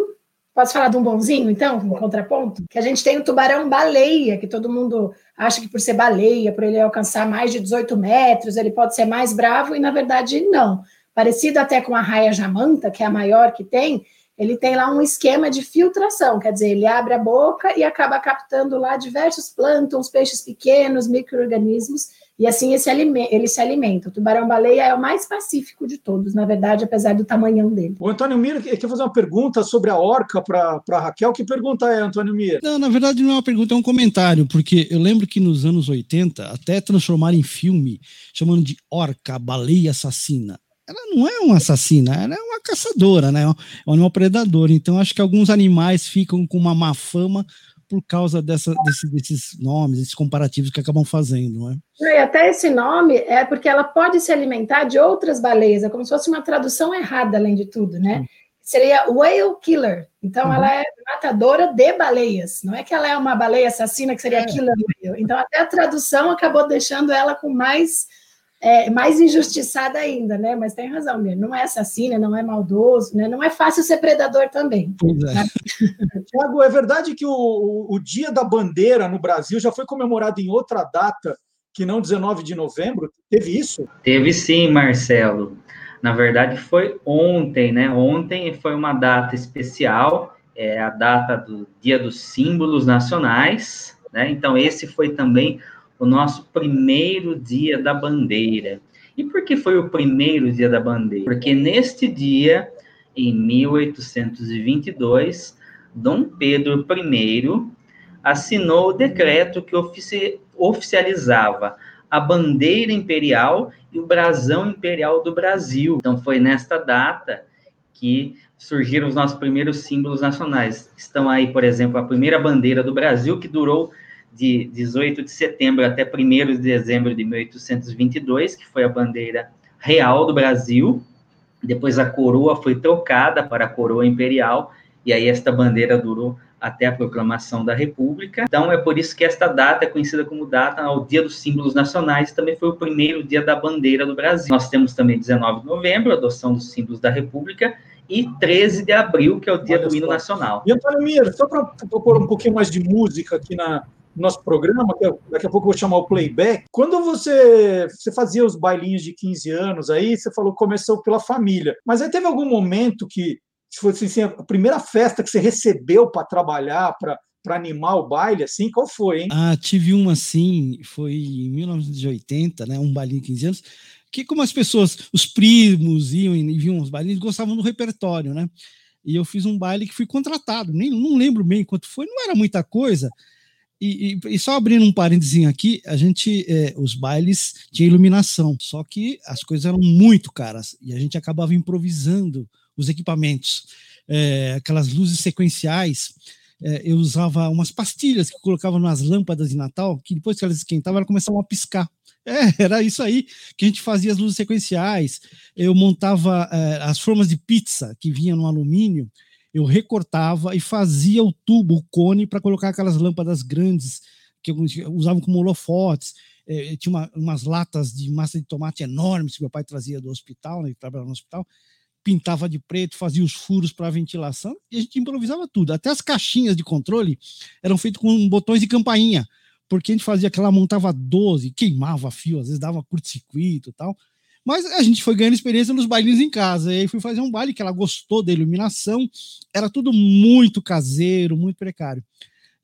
Posso falar de um bonzinho, então, um contraponto? Que a gente tem o tubarão-baleia, que todo mundo acha que por ser baleia, por ele alcançar mais de 18 metros, ele pode ser mais bravo, e na verdade não. Parecido até com a raia jamanta, que é a maior que tem, ele tem lá um esquema de filtração, quer dizer, ele abre a boca e acaba captando lá diversos plânctons, peixes pequenos, micro-organismos, e assim esse ele se alimenta. O tubarão-baleia é o mais pacífico de todos, na verdade, apesar do tamanhão dele. O Antônio Mira quer fazer uma pergunta sobre a orca para a Raquel. Que pergunta é, Antônio Mira? Não, na verdade não é uma pergunta, é um comentário, porque eu lembro que nos anos 80, até transformaram em filme, chamando de orca, baleia assassina ela não é uma assassina, ela é uma caçadora, né? É um animal predador. Então, acho que alguns animais ficam com uma má fama por causa dessa, desse, desses nomes, esses comparativos que acabam fazendo, não é? E até esse nome é porque ela pode se alimentar de outras baleias, é como se fosse uma tradução errada, além de tudo, né? Uhum. Seria whale killer. Então, uhum. ela é matadora de baleias. Não é que ela é uma baleia assassina, que seria é. killer whale. Então, até a tradução acabou deixando ela com mais é, mais injustiçada ainda, né? Mas tem razão, mesmo. não é assassina, não é maldoso, né? Não é fácil ser predador também. É. Tiago, é verdade que o, o Dia da Bandeira no Brasil já foi comemorado em outra data que não 19 de novembro? Teve isso? Teve sim, Marcelo. Na verdade, foi ontem, né? Ontem foi uma data especial, é a data do Dia dos Símbolos Nacionais, né? Então, esse foi também o nosso primeiro dia da bandeira. E por que foi o primeiro dia da bandeira? Porque neste dia, em 1822, Dom Pedro I assinou o decreto que ofici oficializava a bandeira imperial e o brasão imperial do Brasil. Então, foi nesta data que surgiram os nossos primeiros símbolos nacionais. Estão aí, por exemplo, a primeira bandeira do Brasil, que durou de 18 de setembro até 1 de dezembro de 1822, que foi a bandeira real do Brasil. Depois a coroa foi trocada para a coroa imperial, e aí esta bandeira durou até a proclamação da República. Então é por isso que esta data é conhecida como data ao Dia dos Símbolos Nacionais, também foi o primeiro dia da bandeira do Brasil. Nós temos também 19 de novembro, a adoção dos símbolos da República, e 13 de abril, que é o dia Olha do hino nacional. E Antônio Mira, só para pôr um pouquinho mais de música aqui na, nosso programa, que daqui a pouco eu vou chamar o playback. Quando você, você fazia os bailinhos de 15 anos aí, você falou que começou pela família. Mas aí teve algum momento que, se fosse assim, a primeira festa que você recebeu para trabalhar, para para animar o baile, assim, qual foi, hein? Ah, tive uma assim, foi em 1980, né, um bailinho de 15 anos, que como as pessoas, os primos iam e viam os bailinhos, gostavam do repertório, né? E eu fiz um baile que fui contratado, nem não lembro bem quanto foi, não era muita coisa, e, e, só abrindo um parênteses aqui, a gente, é, os bailes tinha iluminação, só que as coisas eram muito caras e a gente acabava improvisando os equipamentos, é, aquelas luzes sequenciais. É, eu usava umas pastilhas que colocava nas lâmpadas de Natal, que depois que elas esquentavam, elas começavam a piscar. É, era isso aí que a gente fazia as luzes sequenciais. Eu montava é, as formas de pizza que vinham no alumínio eu recortava e fazia o tubo, o cone, para colocar aquelas lâmpadas grandes que usavam como holofotes. É, tinha uma, umas latas de massa de tomate enormes que meu pai trazia do hospital, né, ele trabalhava no hospital, pintava de preto, fazia os furos para ventilação e a gente improvisava tudo. Até as caixinhas de controle eram feitas com botões de campainha, porque a gente fazia aquela, montava 12, queimava fio, às vezes dava curto-circuito e tal. Mas a gente foi ganhando experiência nos bailinhos em casa. E aí fui fazer um baile que ela gostou da iluminação. Era tudo muito caseiro, muito precário.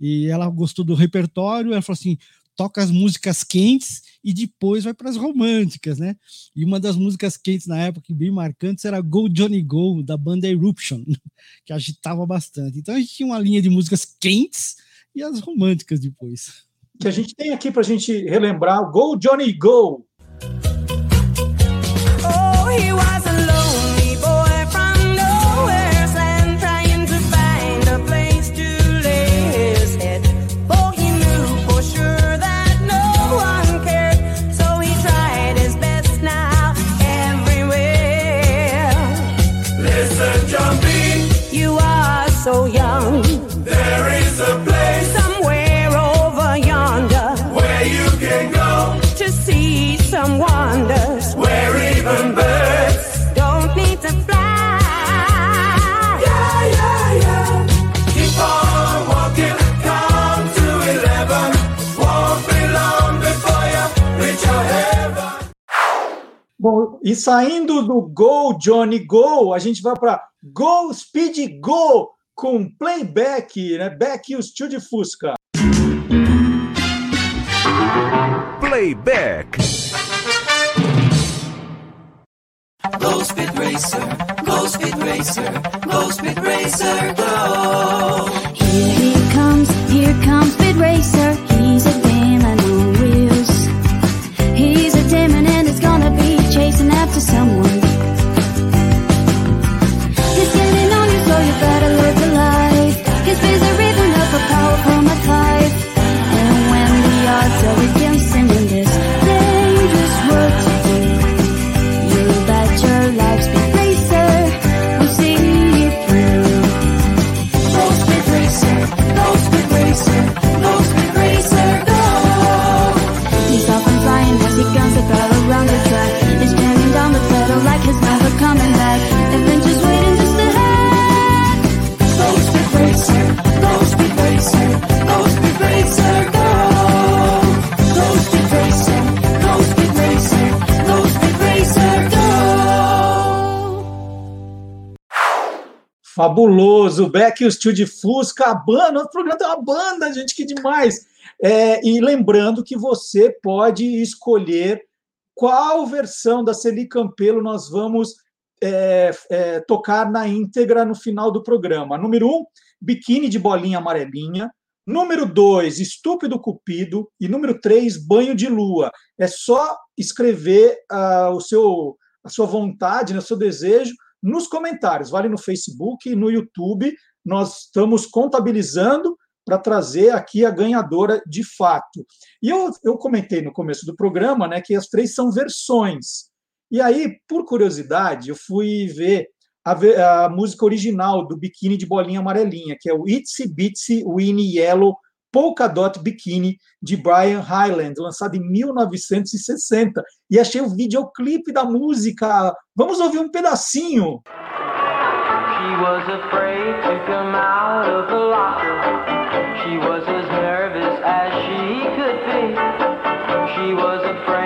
E ela gostou do repertório. Ela falou assim: toca as músicas quentes e depois vai para as românticas, né? E uma das músicas quentes na época, bem marcantes, era Go Johnny Go, da banda Eruption, que agitava bastante. Então a gente tinha uma linha de músicas quentes e as românticas depois. Que a gente tem aqui para a gente relembrar Go Johnny Go. Oh, he was Bom, e saindo do Go Johnny Go, a gente vai para Go Speed Go com playback, né? Back e o Steel de Fusca. Playback. Go Speed Racer, Go Speed Racer, Go Speed Racer, go. Here he comes, here comes Speed Racer. Someone. Fabuloso, Beck e o Steel de Fusca, a banda, o programa tem uma banda, gente, que demais. É, e lembrando que você pode escolher qual versão da Celi Campelo nós vamos é, é, tocar na íntegra no final do programa. Número um, biquíni de bolinha amarelinha. Número dois, estúpido cupido. E número três, banho de lua. É só escrever ah, o seu, a sua vontade, né, o seu desejo nos comentários. Vale no Facebook e no YouTube. Nós estamos contabilizando para trazer aqui a ganhadora de fato. E eu, eu comentei no começo do programa né, que as três são versões. E aí, por curiosidade, eu fui ver a, a música original do Biquíni de Bolinha Amarelinha, que é o Itsy Bitsy Winnie Yellow Polka Dot Bikini, de Brian Hyland, lançado em 1960. E achei o videoclipe da música. Vamos ouvir um pedacinho. She was afraid to come out of the locker. She was as nervous as she could be. She was afraid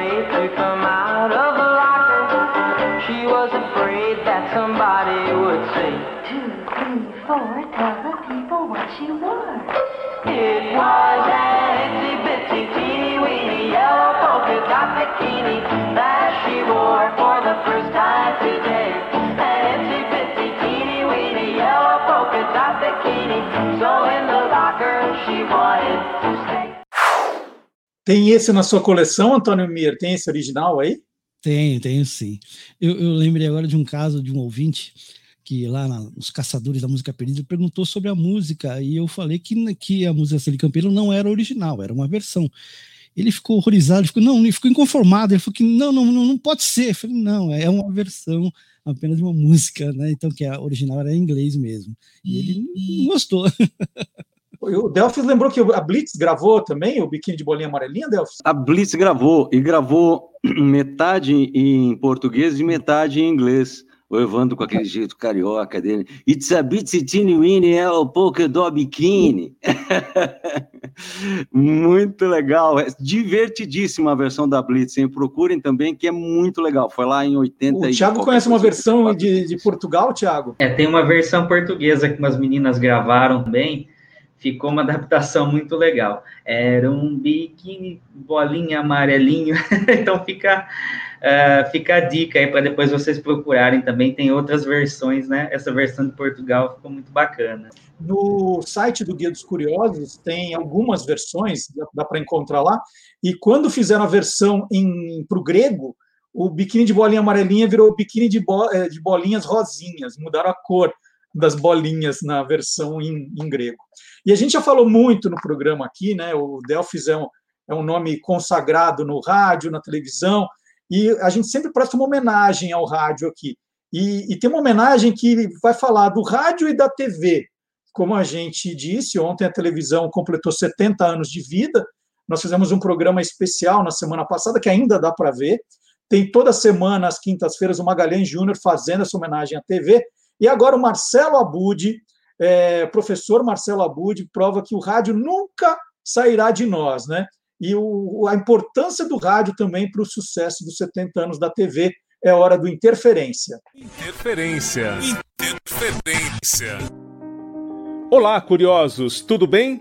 Tem esse na sua coleção, Antônio Mir? Tem esse original aí? Tenho, tenho sim. Eu, eu lembrei agora de um caso de um ouvinte que lá na, nos Caçadores da Música Perdida perguntou sobre a música e eu falei que, que a música Celi Campeiro não era original, era uma versão. Ele ficou horrorizado, ele ficou, não, ele ficou inconformado, ele falou que não, não, não, não pode ser. Eu falei, não, é uma versão apenas de uma música, né? Então, que a original era em inglês mesmo. E ele não gostou. O Delphis lembrou que a Blitz gravou também o Biquíni de Bolinha Amarelinha, Delphis? A Blitz gravou, e gravou metade em português e metade em inglês. O Evandro com aquele jeito carioca dele. It's a bitsy teeny weeny é o polka do bikini. muito legal. É divertidíssima a versão da Blitz, hein? Procurem também, que é muito legal. Foi lá em 80 O Thiago conhece uma versão de, de Portugal, Thiago? É, tem uma versão portuguesa que umas meninas gravaram também. Ficou uma adaptação muito legal. Era um biquíni bolinha amarelinho. então fica, ah, fica a dica aí para depois vocês procurarem também. Tem outras versões, né? Essa versão de Portugal ficou muito bacana. No site do Guia dos Curiosos tem algumas versões, dá, para encontrar lá. E quando fizeram a versão para o grego, o biquíni de bolinha amarelinha virou biquíni de, bo, eh, de bolinhas rosinhas, mudaram a cor das bolinhas na versão em, em grego. E a gente já falou muito no programa aqui, né? O Delphis é um, é um nome consagrado no rádio, na televisão, e a gente sempre presta uma homenagem ao rádio aqui. E, e tem uma homenagem que vai falar do rádio e da TV. Como a gente disse, ontem a televisão completou 70 anos de vida. Nós fizemos um programa especial na semana passada, que ainda dá para ver. Tem toda semana, às quintas-feiras, o Magalhães Júnior fazendo essa homenagem à TV. E agora o Marcelo Abud, é, professor Marcelo Abud, prova que o rádio nunca sairá de nós, né? E o, a importância do rádio também para o sucesso dos 70 anos da TV é hora do Interferência. Interferência. Interferência. Olá, curiosos, tudo bem?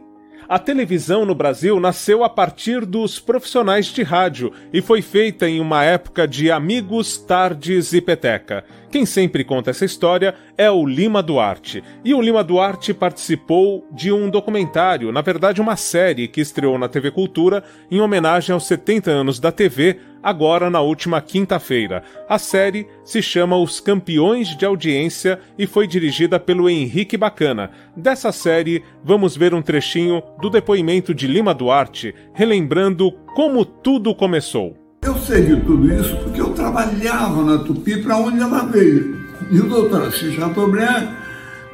A televisão no Brasil nasceu a partir dos profissionais de rádio e foi feita em uma época de amigos, tardes e peteca. Quem sempre conta essa história é o Lima Duarte. E o Lima Duarte participou de um documentário, na verdade uma série que estreou na TV Cultura em homenagem aos 70 anos da TV, agora na última quinta-feira. A série se chama Os Campeões de Audiência e foi dirigida pelo Henrique Bacana. Dessa série, vamos ver um trechinho do depoimento de Lima Duarte, relembrando como tudo começou. Eu sei de tudo isso porque eu trabalhava na Tupi para onde ela veio. E o doutor Assis Chateaubriand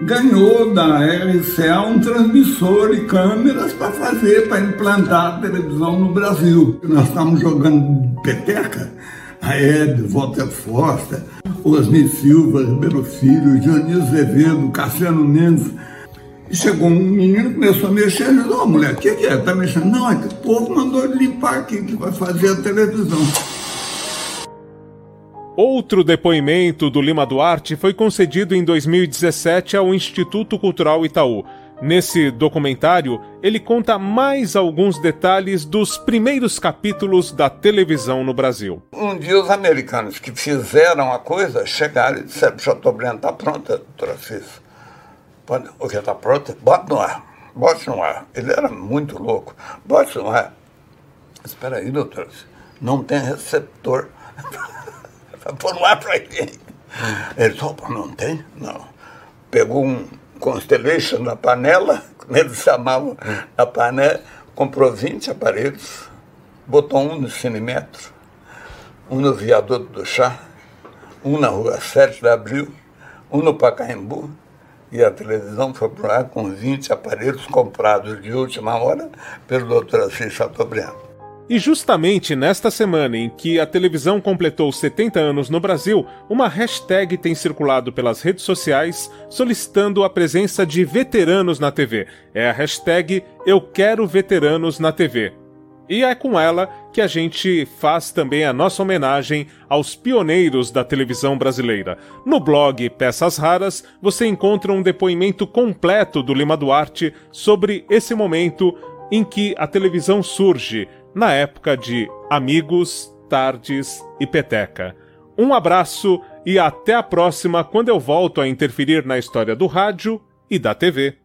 ganhou da RCA um transmissor e câmeras para fazer, para implantar a televisão no Brasil. Nós estávamos jogando peteca, a Ed, Walter Foster, Osni Silva, Ribeiro Filho, Dionísio Azevedo, Cassiano Mendes. E chegou um menino, começou a mexer, e disse, ô mulher, o que, que é? Tá mexendo? Não, é que o povo mandou ele limpar aqui, que vai fazer a televisão. Outro depoimento do Lima Duarte foi concedido em 2017 ao Instituto Cultural Itaú. Nesse documentário, ele conta mais alguns detalhes dos primeiros capítulos da televisão no Brasil. Um dia os americanos que fizeram a coisa chegaram e disseram, Chateaubriand está pronta, Assis. Pode- O que está pronto? Bota no ar. Bote no ar. Ele era muito louco. Bote no ar. Espera aí, doutor. Não tem receptor. Vai pôr no ar para ele. Ele opa, não tem? Não. Pegou um Constellation na panela, como eles chamavam na panela, comprou 20 aparelhos, botou um no Cinemetro, um no Viaduto do Chá, um na rua 7 de Abril, um no Pacaembu, e a televisão foi para ar com 20 aparelhos comprados de última hora pelo doutor Assis Chateaubriand. E justamente nesta semana em que a televisão completou 70 anos no Brasil, uma hashtag tem circulado pelas redes sociais solicitando a presença de veteranos na TV. É a hashtag Eu Quero Veteranos na TV. E é com ela que a gente faz também a nossa homenagem aos pioneiros da televisão brasileira. No blog Peças Raras, você encontra um depoimento completo do Lima Duarte sobre esse momento em que a televisão surge, na época de Amigos, Tardes e Peteca. Um abraço e até a próxima, quando eu volto a interferir na história do rádio e da TV.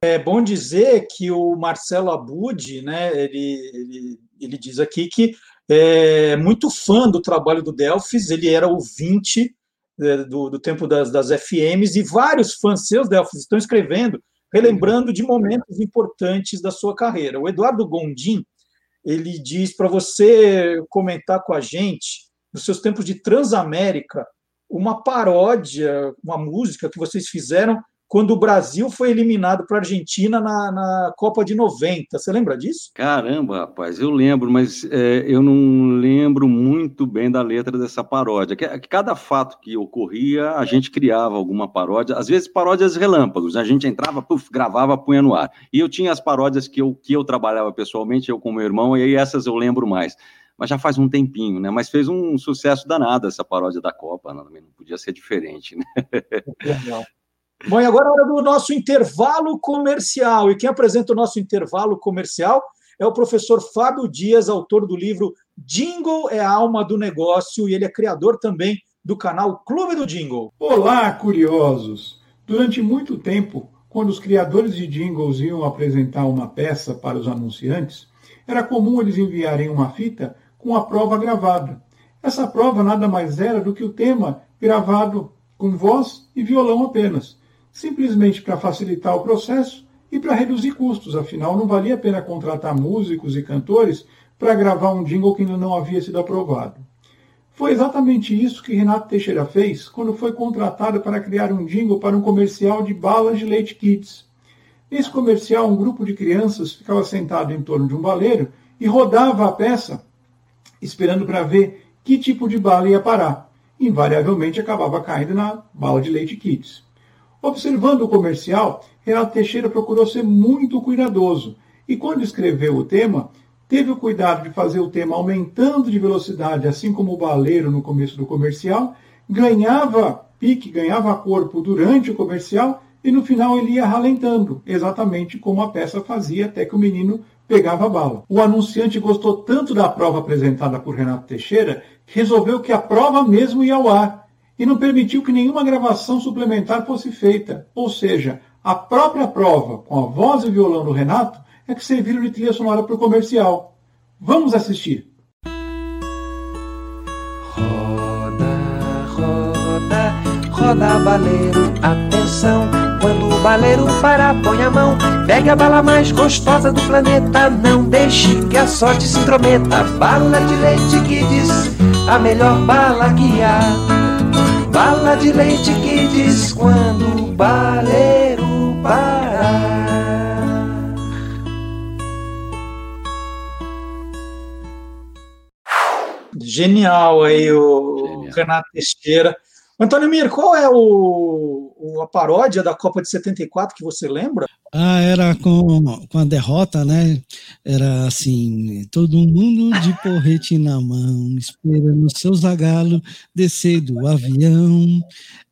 É bom dizer que o Marcelo Abud, né, ele, ele, ele diz aqui que é muito fã do trabalho do Delphis, ele era ouvinte é, do, do tempo das, das FMs, e vários fãs seus, Delphis, estão escrevendo, relembrando de momentos importantes da sua carreira. O Eduardo Gondim, ele diz para você comentar com a gente, nos seus tempos de Transamérica, uma paródia, uma música que vocês fizeram quando o Brasil foi eliminado para a Argentina na, na, Copa de 90. Você lembra disso? Caramba, rapaz, eu lembro, mas é, eu não lembro muito bem da letra dessa paródia. Cada fato que ocorria, a gente criava alguma paródia, às vezes paródias relâmpagos. A gente entrava, puff, gravava, punha no ar. E eu tinha as paródias que eu, que eu trabalhava pessoalmente, eu com meu irmão, e aí essas eu lembro mais mas já faz um tempinho, né? Mas fez um sucesso danado essa paródia da Copa, não, não podia ser diferente, né? Legal. Bom, e agora é hora do nosso intervalo comercial. E quem apresenta o nosso intervalo comercial é o professor Fábio Dias, autor do livro Jingle é a alma do negócio, e ele é criador também do canal Clube do Jingle. Olá, curiosos! Durante muito tempo, quando os criadores de jingles iam apresentar uma peça para os anunciantes, era comum eles enviarem uma fita com a prova gravada. Essa prova nada mais era do que o tema gravado com voz e violão apenas simplesmente para facilitar o processo e para reduzir custos, afinal não valia a pena contratar músicos e cantores para gravar um jingle que ainda não havia sido aprovado. Foi exatamente isso que Renato Teixeira fez quando foi contratado para criar um jingle para um comercial de balas de leite kids. Nesse comercial, um grupo de crianças ficava sentado em torno de um baleiro e rodava a peça, esperando para ver que tipo de bala ia parar. Invariavelmente acabava caindo na bala de leite kids. Observando o comercial, Renato Teixeira procurou ser muito cuidadoso e, quando escreveu o tema, teve o cuidado de fazer o tema aumentando de velocidade, assim como o baleiro no começo do comercial, ganhava pique, ganhava corpo durante o comercial e no final ele ia ralentando, exatamente como a peça fazia até que o menino pegava a bala. O anunciante gostou tanto da prova apresentada por Renato Teixeira que resolveu que a prova mesmo ia ao ar e não permitiu que nenhuma gravação suplementar fosse feita. Ou seja, a própria prova, com a voz e violão do Renato, é que serviram de trilha sonora para o comercial. Vamos assistir. Roda, roda, roda baleiro, atenção. Quando o baleiro parar, põe a mão. Pegue a bala mais gostosa do planeta. Não deixe que a sorte se intrometa. Bala de leite que diz a melhor bala que há. Bala de leite que diz quando o baleiro parar. Genial aí o Genial. Renato Teixeira. Antônio Mir, qual é o, a paródia da Copa de 74 que você lembra? Ah, era com, com a derrota, né? Era assim, todo mundo de porrete na mão, esperando o seu zagalo descer do avião.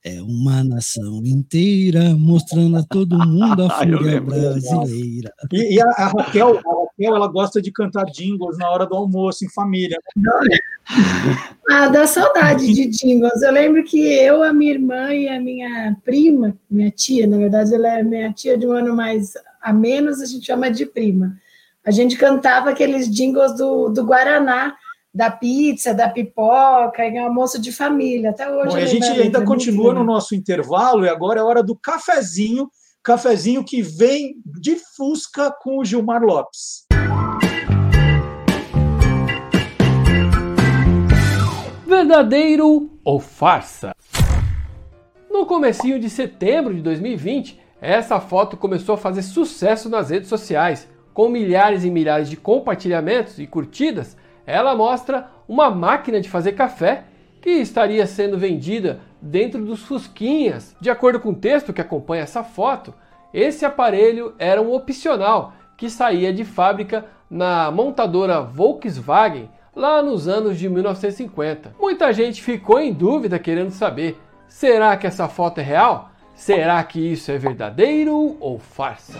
É uma nação inteira mostrando a todo mundo a fúria brasileira. E, e a, a, Raquel, a Raquel, ela gosta de cantar jingles na hora do almoço, em família. Ah, dá saudade de jingles. Eu lembro que eu, a minha irmã e a minha prima, minha tia, na verdade, ela é minha tia de um ano mais a menos, a gente chama de prima. A gente cantava aqueles jingles do, do Guaraná da pizza, da pipoca, em almoço de família. Até hoje. Bom, a gente ainda continua no nosso intervalo e agora é hora do cafezinho, cafezinho que vem de Fusca com o Gilmar Lopes. Verdadeiro ou farsa? No comecinho de setembro de 2020, essa foto começou a fazer sucesso nas redes sociais, com milhares e milhares de compartilhamentos e curtidas ela mostra uma máquina de fazer café que estaria sendo vendida dentro dos Fusquinhas. De acordo com o texto que acompanha essa foto, esse aparelho era um opcional que saía de fábrica na montadora Volkswagen lá nos anos de 1950. Muita gente ficou em dúvida querendo saber: será que essa foto é real? Será que isso é verdadeiro ou farsa?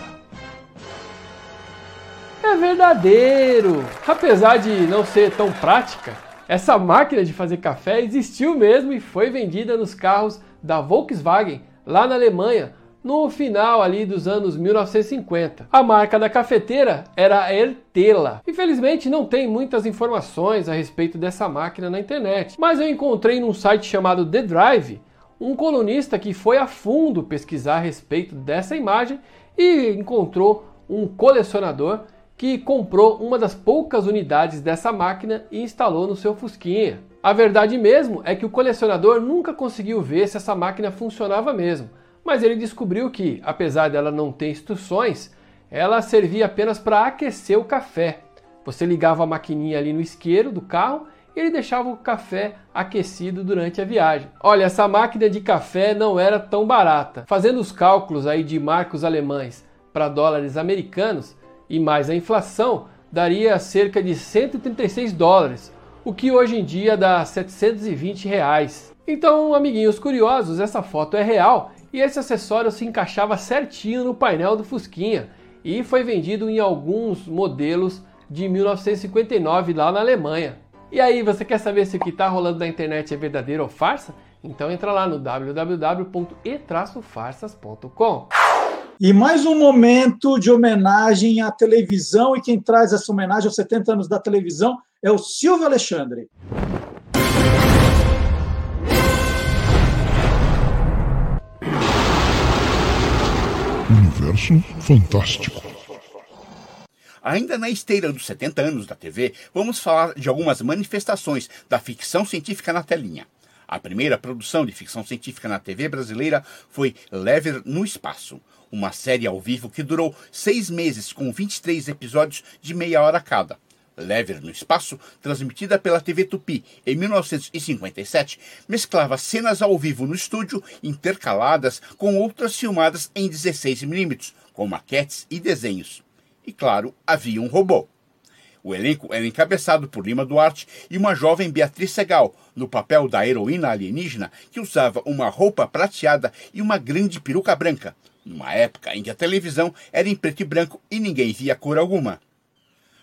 é verdadeiro. Apesar de não ser tão prática, essa máquina de fazer café existiu mesmo e foi vendida nos carros da Volkswagen lá na Alemanha no final ali dos anos 1950. A marca da cafeteira era a Ertela. Infelizmente não tem muitas informações a respeito dessa máquina na internet, mas eu encontrei num site chamado The Drive um colunista que foi a fundo pesquisar a respeito dessa imagem e encontrou um colecionador que comprou uma das poucas unidades dessa máquina e instalou no seu Fusquinha. A verdade mesmo é que o colecionador nunca conseguiu ver se essa máquina funcionava mesmo, mas ele descobriu que, apesar dela não ter instruções, ela servia apenas para aquecer o café. Você ligava a maquininha ali no isqueiro do carro e ele deixava o café aquecido durante a viagem. Olha, essa máquina de café não era tão barata. Fazendo os cálculos aí de marcos alemães para dólares americanos e mais a inflação, daria cerca de 136 dólares, o que hoje em dia dá 720 reais. Então, amiguinhos curiosos, essa foto é real e esse acessório se encaixava certinho no painel do Fusquinha e foi vendido em alguns modelos de 1959 lá na Alemanha. E aí, você quer saber se o que está rolando na internet é verdadeiro ou farsa? Então entra lá no www.e-farsas.com. E mais um momento de homenagem à televisão, e quem traz essa homenagem aos 70 anos da televisão é o Silvio Alexandre. Universo Fantástico. Ainda na esteira dos 70 anos da TV, vamos falar de algumas manifestações da ficção científica na telinha. A primeira produção de ficção científica na TV brasileira foi Lever no Espaço, uma série ao vivo que durou seis meses com 23 episódios de meia hora cada. Lever no Espaço, transmitida pela TV Tupi em 1957, mesclava cenas ao vivo no estúdio intercaladas com outras filmadas em 16mm, com maquetes e desenhos. E claro, havia um robô. O elenco era encabeçado por Lima Duarte e uma jovem Beatriz Segal, no papel da heroína alienígena que usava uma roupa prateada e uma grande peruca branca, numa época em que a televisão era em preto e branco e ninguém via cor alguma.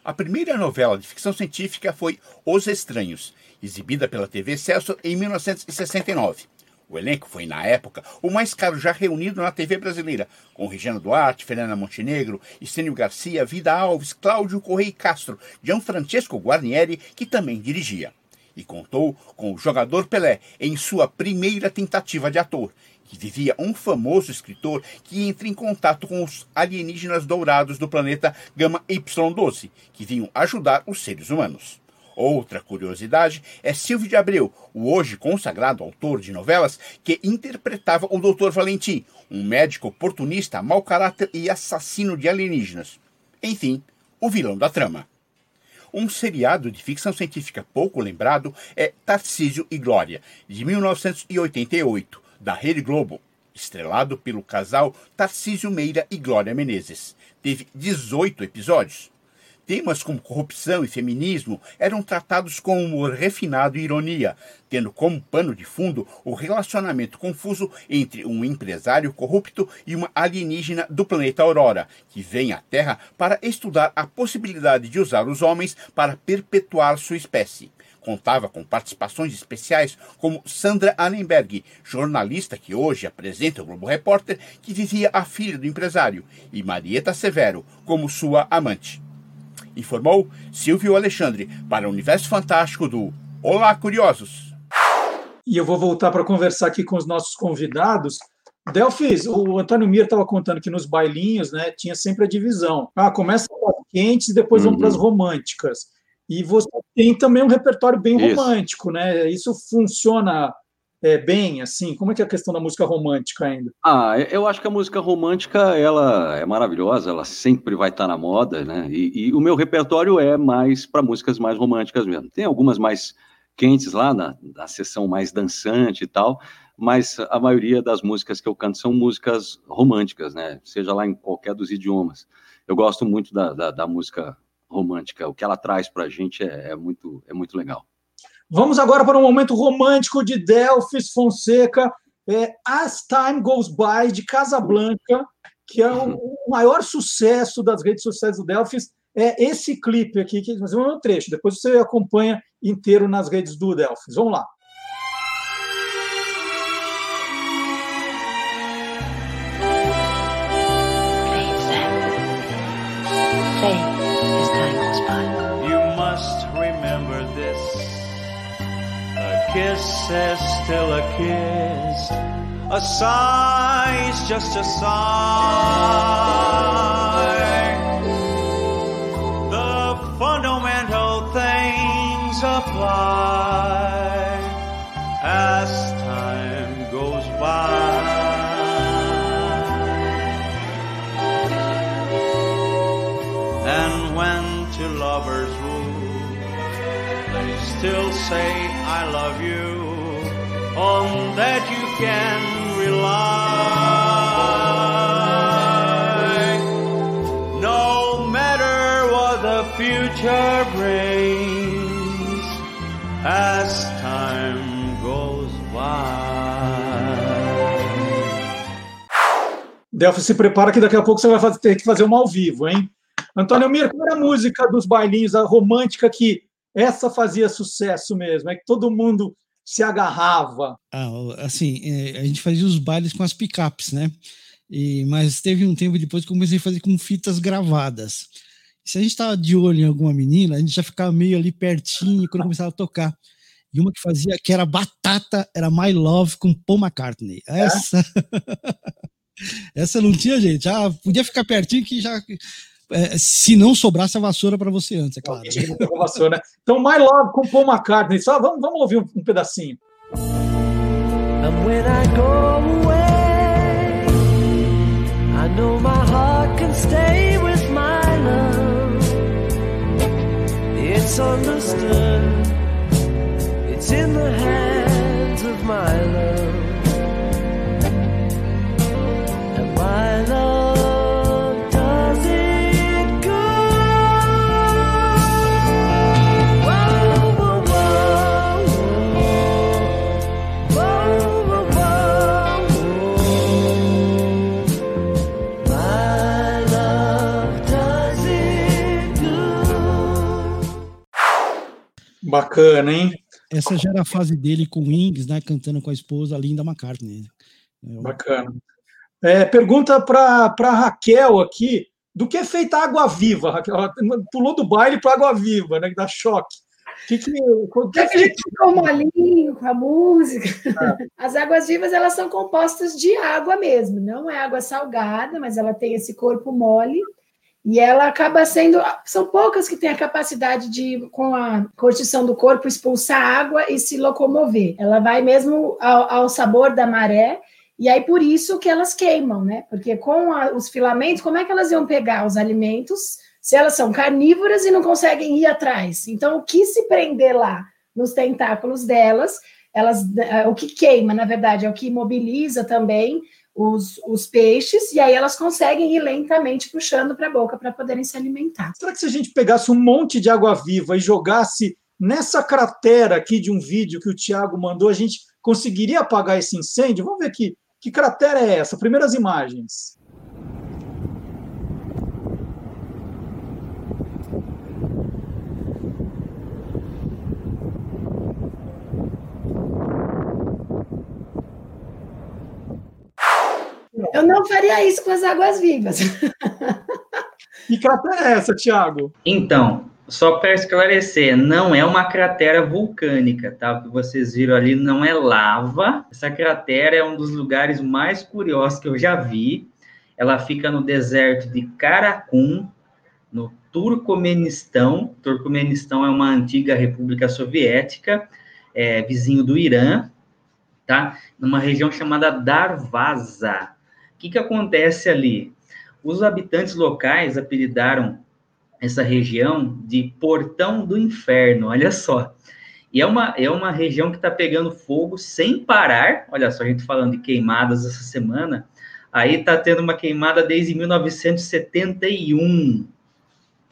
A primeira novela de ficção científica foi Os Estranhos, exibida pela TV Celso em 1969. O elenco foi, na época, o mais caro já reunido na TV brasileira, com Regina Duarte, Fernanda Montenegro, Estênio Garcia, Vida Alves, Cláudio Correia Castro, Gianfrancesco Guarnieri, que também dirigia. E contou com o jogador Pelé em sua primeira tentativa de ator, que vivia um famoso escritor que entra em contato com os alienígenas dourados do planeta Gama Y12, que vinham ajudar os seres humanos. Outra curiosidade é Silvio de Abreu, o hoje consagrado autor de novelas que interpretava o Dr. Valentim, um médico oportunista, mau caráter e assassino de alienígenas. Enfim, o vilão da trama. Um seriado de ficção científica pouco lembrado é Tarcísio e Glória, de 1988, da Rede Globo, estrelado pelo casal Tarcísio Meira e Glória Menezes. Teve 18 episódios. Temas como corrupção e feminismo eram tratados com humor refinado e ironia, tendo como pano de fundo o relacionamento confuso entre um empresário corrupto e uma alienígena do planeta Aurora, que vem à Terra para estudar a possibilidade de usar os homens para perpetuar sua espécie. Contava com participações especiais como Sandra Annenberg, jornalista que hoje apresenta o Globo Repórter, que vivia a filha do empresário, e Marieta Severo como sua amante informou Silvio Alexandre para o Universo Fantástico do Olá Curiosos. E eu vou voltar para conversar aqui com os nossos convidados. Delfis, o Antônio Mir estava contando que nos bailinhos né, tinha sempre a divisão. Ah, começa com as quentes e depois vamos para as românticas. E você tem também um repertório bem Isso. romântico, né? Isso funciona é, bem, assim? Como é que é a questão da música romântica ainda? Ah, eu acho que a música romântica ela é maravilhosa, ela sempre vai estar na moda, né? E, e o meu repertório é mais para músicas mais românticas mesmo. Tem algumas mais quentes lá na, na sessão mais dançante e tal, mas a maioria das músicas que eu canto são músicas românticas, né? Seja lá em qualquer dos idiomas. Eu gosto muito da, da, da música romântica. O que ela traz para a gente é, é muito é muito legal. Vamos agora para um momento romântico de Delfis Fonseca, é, As Time Goes By, de Casablanca, que é o, o maior sucesso das redes sociais do Delfis. É esse clipe aqui, que vamos ver um trecho, depois você acompanha inteiro nas redes do Delfis. Vamos lá. still a kiss. A sigh's just a sigh. The fundamental things apply as time goes by. And when two lovers woo, they still say, I love you. That you can rely. No matter what the future brings, as time goes by. Delphi, se prepara que daqui a pouco você vai ter que fazer uma ao vivo, hein? Antônio Mir, qual era a música dos bailinhos, a romântica que essa fazia sucesso mesmo? É que todo mundo se agarrava. Ah, assim, é, a gente fazia os bailes com as picapes, né? E, mas teve um tempo depois que eu comecei a fazer com fitas gravadas. Se a gente estava de olho em alguma menina, a gente já ficava meio ali pertinho quando começava a tocar. E uma que fazia, que era batata, era My Love com Paul McCartney. Essa. Essa não tinha jeito. Já podia ficar pertinho que já. É, se não sobrasse a vassoura para você antes, é claro. Vassoura, né? Então, My Love com Paul McCartney. Só vamos, vamos ouvir um, um pedacinho. And when I go away, I know my heart can stay with my love. It's understood, it's in the hands of my love. And my love Bacana, hein? Essa já era a fase dele com Wings, né? Cantando com a esposa Linda McCartney. Bacana. É, pergunta para a Raquel aqui: do que é feita a água viva? Raquel, ela pulou do baile para água viva, né? Que dá choque. Que que, o que é Porque a gente feito? ficou molinho com a música. As águas vivas elas são compostas de água mesmo, não é água salgada, mas ela tem esse corpo mole e ela acaba sendo. São poucas que têm a capacidade de, com a curtição do corpo, expulsar água e se locomover. Ela vai mesmo ao, ao sabor da maré. E aí, por isso que elas queimam, né? Porque com a- os filamentos, como é que elas iam pegar os alimentos se elas são carnívoras e não conseguem ir atrás? Então, o que se prender lá nos tentáculos delas, elas, eh, o que queima, na verdade, é o que imobiliza também os, os peixes, e aí elas conseguem ir lentamente puxando para a boca para poderem se alimentar. Será que se a gente pegasse um monte de água viva e jogasse nessa cratera aqui de um vídeo que o Tiago mandou, a gente conseguiria apagar esse incêndio? Vamos ver aqui. Que cratera é essa? Primeiras imagens. Eu não faria isso com as águas vivas. Que cratera é essa, Tiago? Então, só para esclarecer, não é uma cratera vulcânica, tá? O que vocês viram ali não é lava. Essa cratera é um dos lugares mais curiosos que eu já vi. Ela fica no deserto de Karakum, no Turcomenistão. Turcomenistão é uma antiga república soviética, é, vizinho do Irã, tá? Numa região chamada Darvaza. Que, que acontece ali? Os habitantes locais apelidaram essa região de Portão do Inferno, olha só. E é uma, é uma região que está pegando fogo sem parar. Olha só, a gente falando de queimadas essa semana. Aí está tendo uma queimada desde 1971.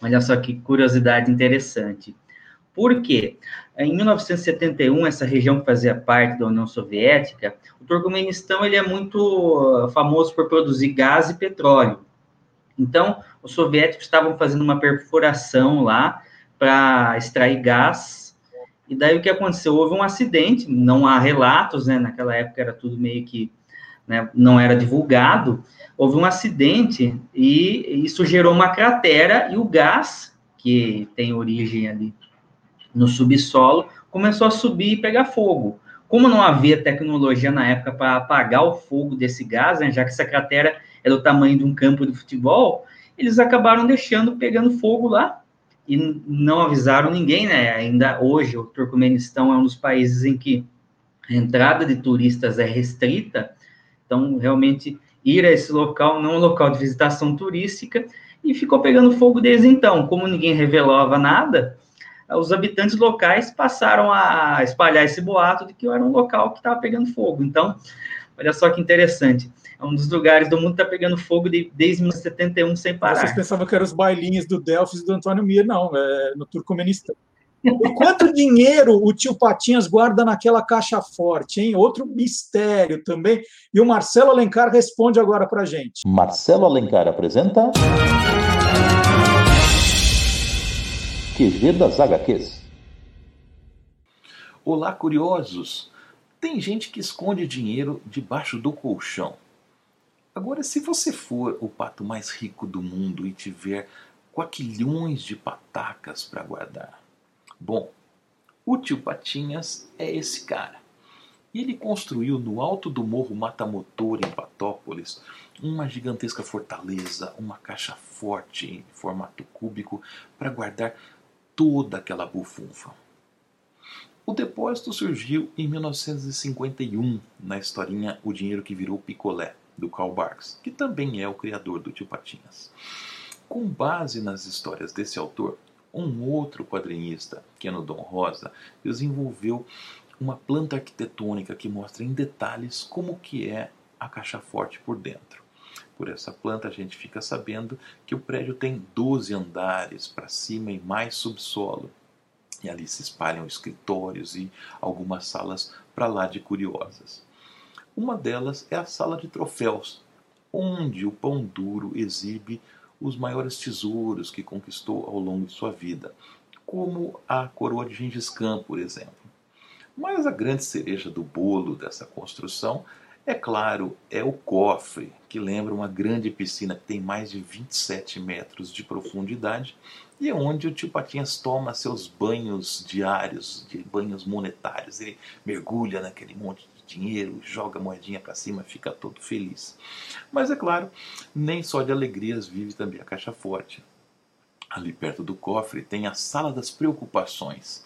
Olha só que curiosidade interessante. Por quê? Em 1971, essa região que fazia parte da União Soviética, o Turcomenistão ele é muito uh, famoso por produzir gás e petróleo. Então, os soviéticos estavam fazendo uma perfuração lá para extrair gás. E daí o que aconteceu? Houve um acidente, não há relatos, né? Naquela época era tudo meio que né, não era divulgado. Houve um acidente e isso gerou uma cratera e o gás, que tem origem ali no subsolo, começou a subir e pegar fogo. Como não havia tecnologia na época para apagar o fogo desse gás, né, já que essa cratera é do tamanho de um campo de futebol, eles acabaram deixando pegando fogo lá e não avisaram ninguém, né? Ainda hoje o Turcomenistão é um dos países em que a entrada de turistas é restrita, então realmente ir a esse local não é um local de visitação turística e ficou pegando fogo desde então. Como ninguém revelava nada, os habitantes locais passaram a espalhar esse boato de que era um local que estava pegando fogo. Então, olha só que interessante. É um dos lugares do mundo que está pegando fogo de, desde 1971 sem parar. Vocês pensavam que eram os bailinhos do Delfos e do Antônio Mir, não, é no Turcomenistão. E quanto dinheiro o tio Patinhas guarda naquela caixa forte, hein? Outro mistério também. E o Marcelo Alencar responde agora para gente. Marcelo Alencar apresenta. QG das HQs. Olá, curiosos! Tem gente que esconde dinheiro debaixo do colchão. Agora, se você for o pato mais rico do mundo e tiver quaquilhões de patacas para guardar, Bom, o tio Patinhas é esse cara. E ele construiu no alto do morro Matamotor, em Patópolis, uma gigantesca fortaleza, uma caixa forte em formato cúbico para guardar toda aquela bufunfa. O depósito surgiu em 1951, na historinha O Dinheiro que Virou Picolé, do Karl Barks, que também é o criador do Tio Patinhas. Com base nas histórias desse autor, um outro quadrinista, que é Dom Rosa, desenvolveu uma planta arquitetônica que mostra em detalhes como que é a caixa forte por dentro. Por essa planta a gente fica sabendo que o prédio tem 12 andares para cima e mais subsolo. E ali se espalham escritórios e algumas salas para lá de curiosas. Uma delas é a sala de troféus, onde o pão duro exibe os maiores tesouros que conquistou ao longo de sua vida, como a coroa de Gengis Khan, por exemplo. Mas a grande cereja do bolo dessa construção, é claro, é o cofre, que lembra uma grande piscina que tem mais de 27 metros de profundidade e é onde o tio Patinhas toma seus banhos diários, de banhos monetários. Ele mergulha naquele monte dinheiro, joga a moedinha para cima, fica todo feliz. Mas é claro, nem só de alegrias vive também a caixa forte. Ali perto do cofre tem a sala das preocupações.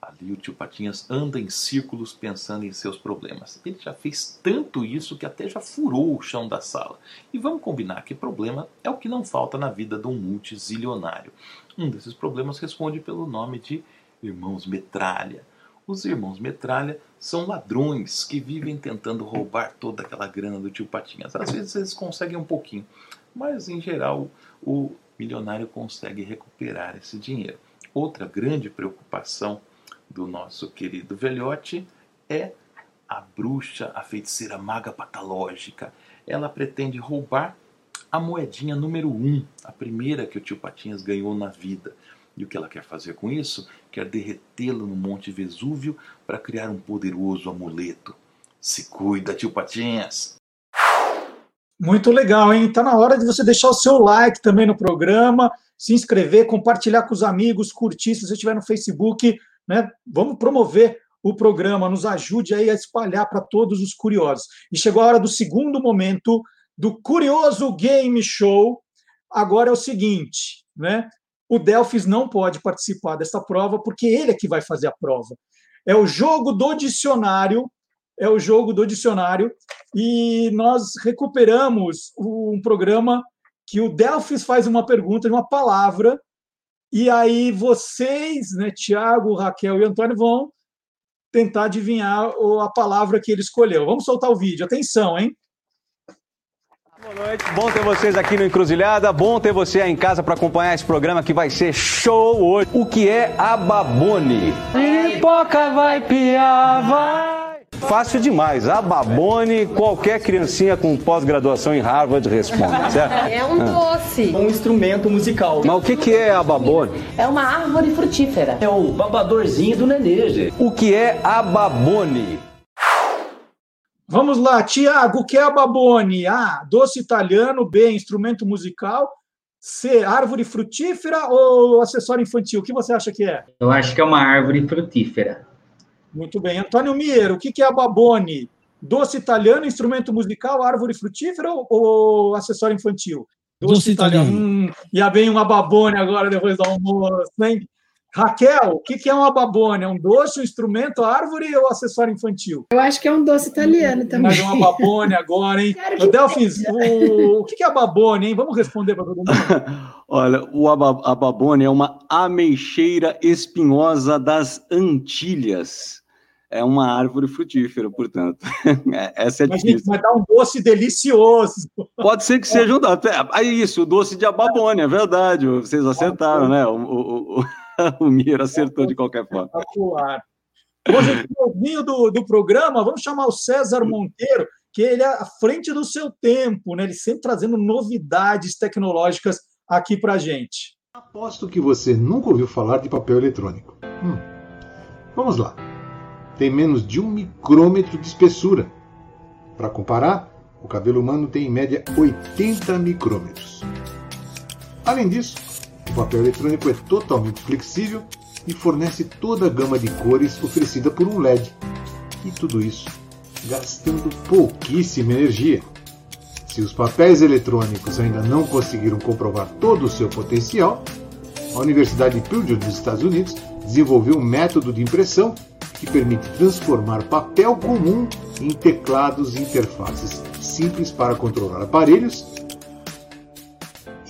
Ali o tio Patinhas anda em círculos pensando em seus problemas. Ele já fez tanto isso que até já furou o chão da sala. E vamos combinar que problema é o que não falta na vida de um multizilionário. Um desses problemas responde pelo nome de Irmãos Metralha. Os irmãos Metralha são ladrões que vivem tentando roubar toda aquela grana do tio Patinhas. Às vezes eles conseguem um pouquinho, mas em geral o milionário consegue recuperar esse dinheiro. Outra grande preocupação do nosso querido velhote é a bruxa, a feiticeira maga patológica. Ela pretende roubar a moedinha número um, a primeira que o tio Patinhas ganhou na vida. E o que ela quer fazer com isso? Quer derretê-lo no Monte Vesúvio para criar um poderoso amuleto. Se cuida, tio Patinhas! Muito legal, hein? Tá na hora de você deixar o seu like também no programa, se inscrever, compartilhar com os amigos, curtir se você estiver no Facebook, né? Vamos promover o programa, nos ajude aí a espalhar para todos os curiosos. E chegou a hora do segundo momento do Curioso Game Show. Agora é o seguinte, né? O Delfis não pode participar dessa prova porque ele é que vai fazer a prova. É o jogo do dicionário, é o jogo do dicionário, e nós recuperamos um programa que o Delfis faz uma pergunta de uma palavra, e aí vocês, né, Tiago, Raquel e Antônio, vão tentar adivinhar a palavra que ele escolheu. Vamos soltar o vídeo. Atenção, hein? Boa noite, bom ter vocês aqui no Encruzilhada, bom ter você aí em casa para acompanhar esse programa que vai ser show hoje. O que é a babone? Pipoca vai piar, vai. Fácil demais, a babone, qualquer criancinha com pós-graduação em Harvard responde, certo? É um Ah. doce. Um instrumento musical. Mas o que, que é a babone? É uma árvore frutífera. É o babadorzinho do nenê, O que é a babone? Vamos lá, Tiago, o que é a babone? A, doce italiano, B, instrumento musical, C, árvore frutífera ou acessório infantil? O que você acha que é? Eu acho que é uma árvore frutífera. Muito bem. Antônio Mier, o que é a babone? Doce italiano, instrumento musical, árvore frutífera ou, ou acessório infantil? Doce italiano. Hum, já vem uma babone agora depois do almoço, hein? Raquel, o que que é uma babone? É um doce, um instrumento, árvore ou acessório infantil? Eu acho que é um doce italiano também. Mas é uma babone agora, hein? Ô, Delfins, o, o que que é a babone, hein? Vamos responder para todo mundo. Olha, o aba- a babone é uma ameixeira espinhosa das Antilhas. É uma árvore frutífera, portanto. É, Essa é Mas, difícil. gente, vai dar um doce delicioso. Pode ser que seja um. até- É isso, o doce de ababone, é verdade. Vocês acertaram, né? O, o, o, o Miro acertou de qualquer forma. Gente, no finalzinho do, do programa, vamos chamar o César Monteiro, que ele é à frente do seu tempo, né? Ele sempre trazendo novidades tecnológicas aqui para gente. Aposto que você nunca ouviu falar de papel eletrônico. Hum. Vamos lá. Tem menos de um micrômetro de espessura. Para comparar, o cabelo humano tem em média 80 micrômetros. Além disso, o papel eletrônico é totalmente flexível e fornece toda a gama de cores oferecida por um LED. E tudo isso gastando pouquíssima energia. Se os papéis eletrônicos ainda não conseguiram comprovar todo o seu potencial, a Universidade de Purdue dos Estados Unidos desenvolveu um método de impressão que permite transformar papel comum em teclados e interfaces simples para controlar aparelhos.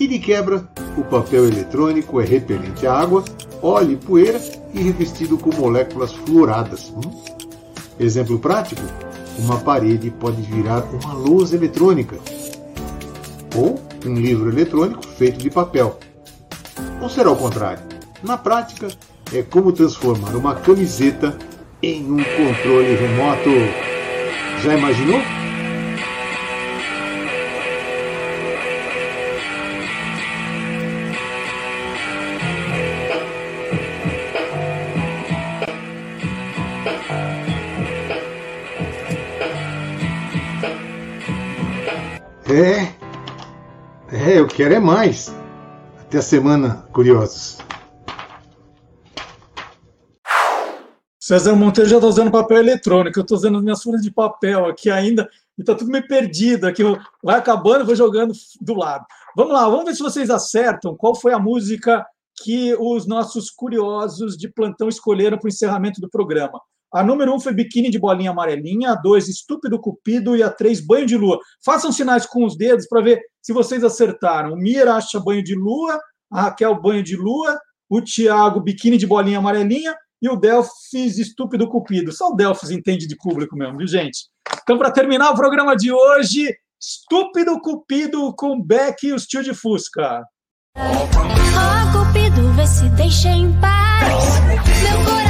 E de quebra, o papel eletrônico é repelente à água, óleo e poeira e revestido com moléculas fluoradas. Hum? Exemplo prático: uma parede pode virar uma lousa eletrônica ou um livro eletrônico feito de papel. Ou será o contrário? Na prática, é como transformar uma camiseta em um controle remoto. Já imaginou? Quero é mais. Até a semana, curiosos. César Monteiro já está usando papel eletrônico, eu estou usando as minhas folhas de papel aqui ainda, e está tudo meio perdido aqui. Vai acabando, vou jogando do lado. Vamos lá, vamos ver se vocês acertam qual foi a música que os nossos curiosos de plantão escolheram para o encerramento do programa. A número um foi Biquíni de Bolinha Amarelinha, a dois, Estúpido Cupido, e a três, Banho de Lua. Façam sinais com os dedos para ver se vocês acertaram. O Mira acha Banho de Lua, a Raquel Banho de Lua, o Tiago Biquíni de Bolinha Amarelinha e o Delfis Estúpido Cupido. Só o Delfis entende de público mesmo, viu, gente? Então, para terminar o programa de hoje, Estúpido Cupido com Beck e os tio de Fusca. Ó Cupido, vê se deixa em paz Meu coração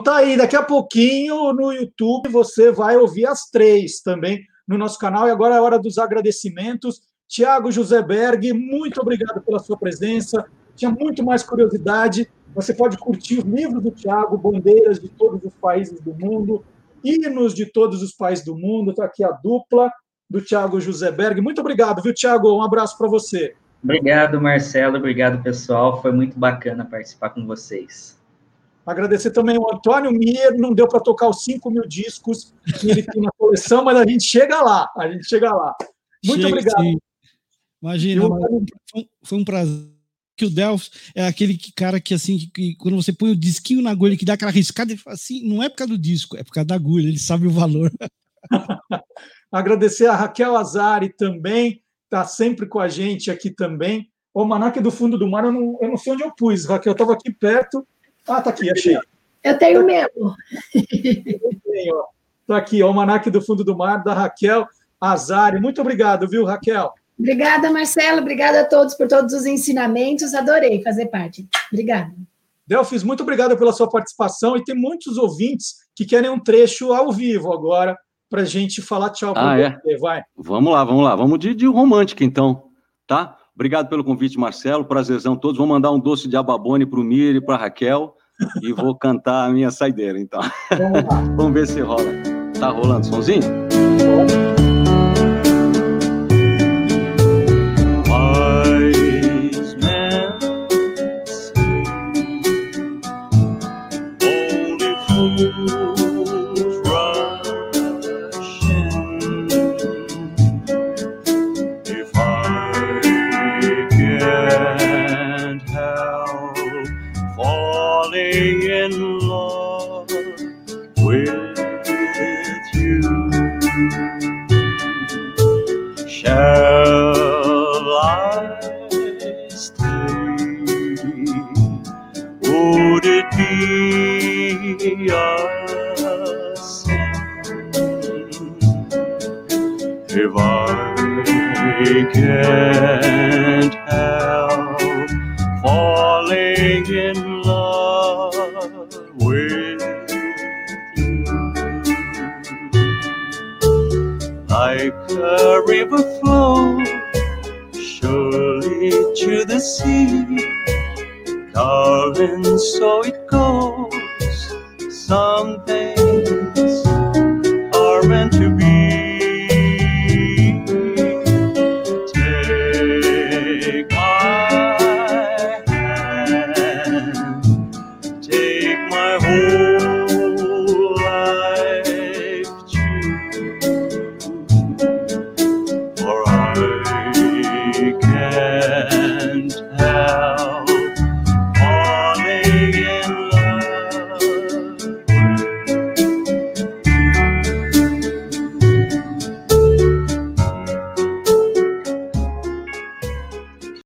Então tá aí, daqui a pouquinho no YouTube você vai ouvir as três também no nosso canal. E agora é hora dos agradecimentos. Tiago José Berg, muito obrigado pela sua presença. Tinha muito mais curiosidade. Você pode curtir os livros do Tiago, bandeiras de todos os países do mundo, hinos de todos os países do mundo. Está aqui a dupla do Tiago José Berg. Muito obrigado, viu, Tiago? Um abraço para você. Obrigado, Marcelo. Obrigado, pessoal. Foi muito bacana participar com vocês. Agradecer também o Antônio Mier, não deu para tocar os 5 mil discos que ele tem na coleção, mas a gente chega lá, a gente chega lá. Muito Chega, obrigado. sim. Imagina, Eu- foi um- prazer. Que o Delphi é aquele que- cara que, assim, que, quando você põe o disquinho na agulha, que dá aquela riscada, ele fala assim: não é por causa do disco, é por causa da agulha, ele sabe o valor. Agradecer a Raquel Azari também, está sempre com a gente aqui também. O Manac do Fundo do Mar, eu não, eu não sei onde eu pus, Raquel, eu estava aqui perto. Ah, tá aqui, achei. Eu tenho mesmo. Está aqui, o Almanac do Fundo do Mar, da Raquel Azari. Muito obrigado, viu, Raquel? Obrigada, Marcelo. Obrigada a todos por todos os ensinamentos. Adorei fazer parte. Obrigada. Delfis, muito obrigado pela sua participação. E tem muitos ouvintes que querem um trecho ao vivo agora para a gente falar tchau para Ah, é? você. Vai. Vamos lá, vamos lá. Vamos de, de romântica, então, tá? Obrigado pelo convite, Marcelo. Prazerzão todos. Vou mandar um doce de ababone para o Mir e para Raquel e vou cantar a minha saideira, então. Vamos ver se rola. Tá rolando somzinho? If I can't help falling in love with you, like a river flows surely to the sea. Darling, so it goes. Someday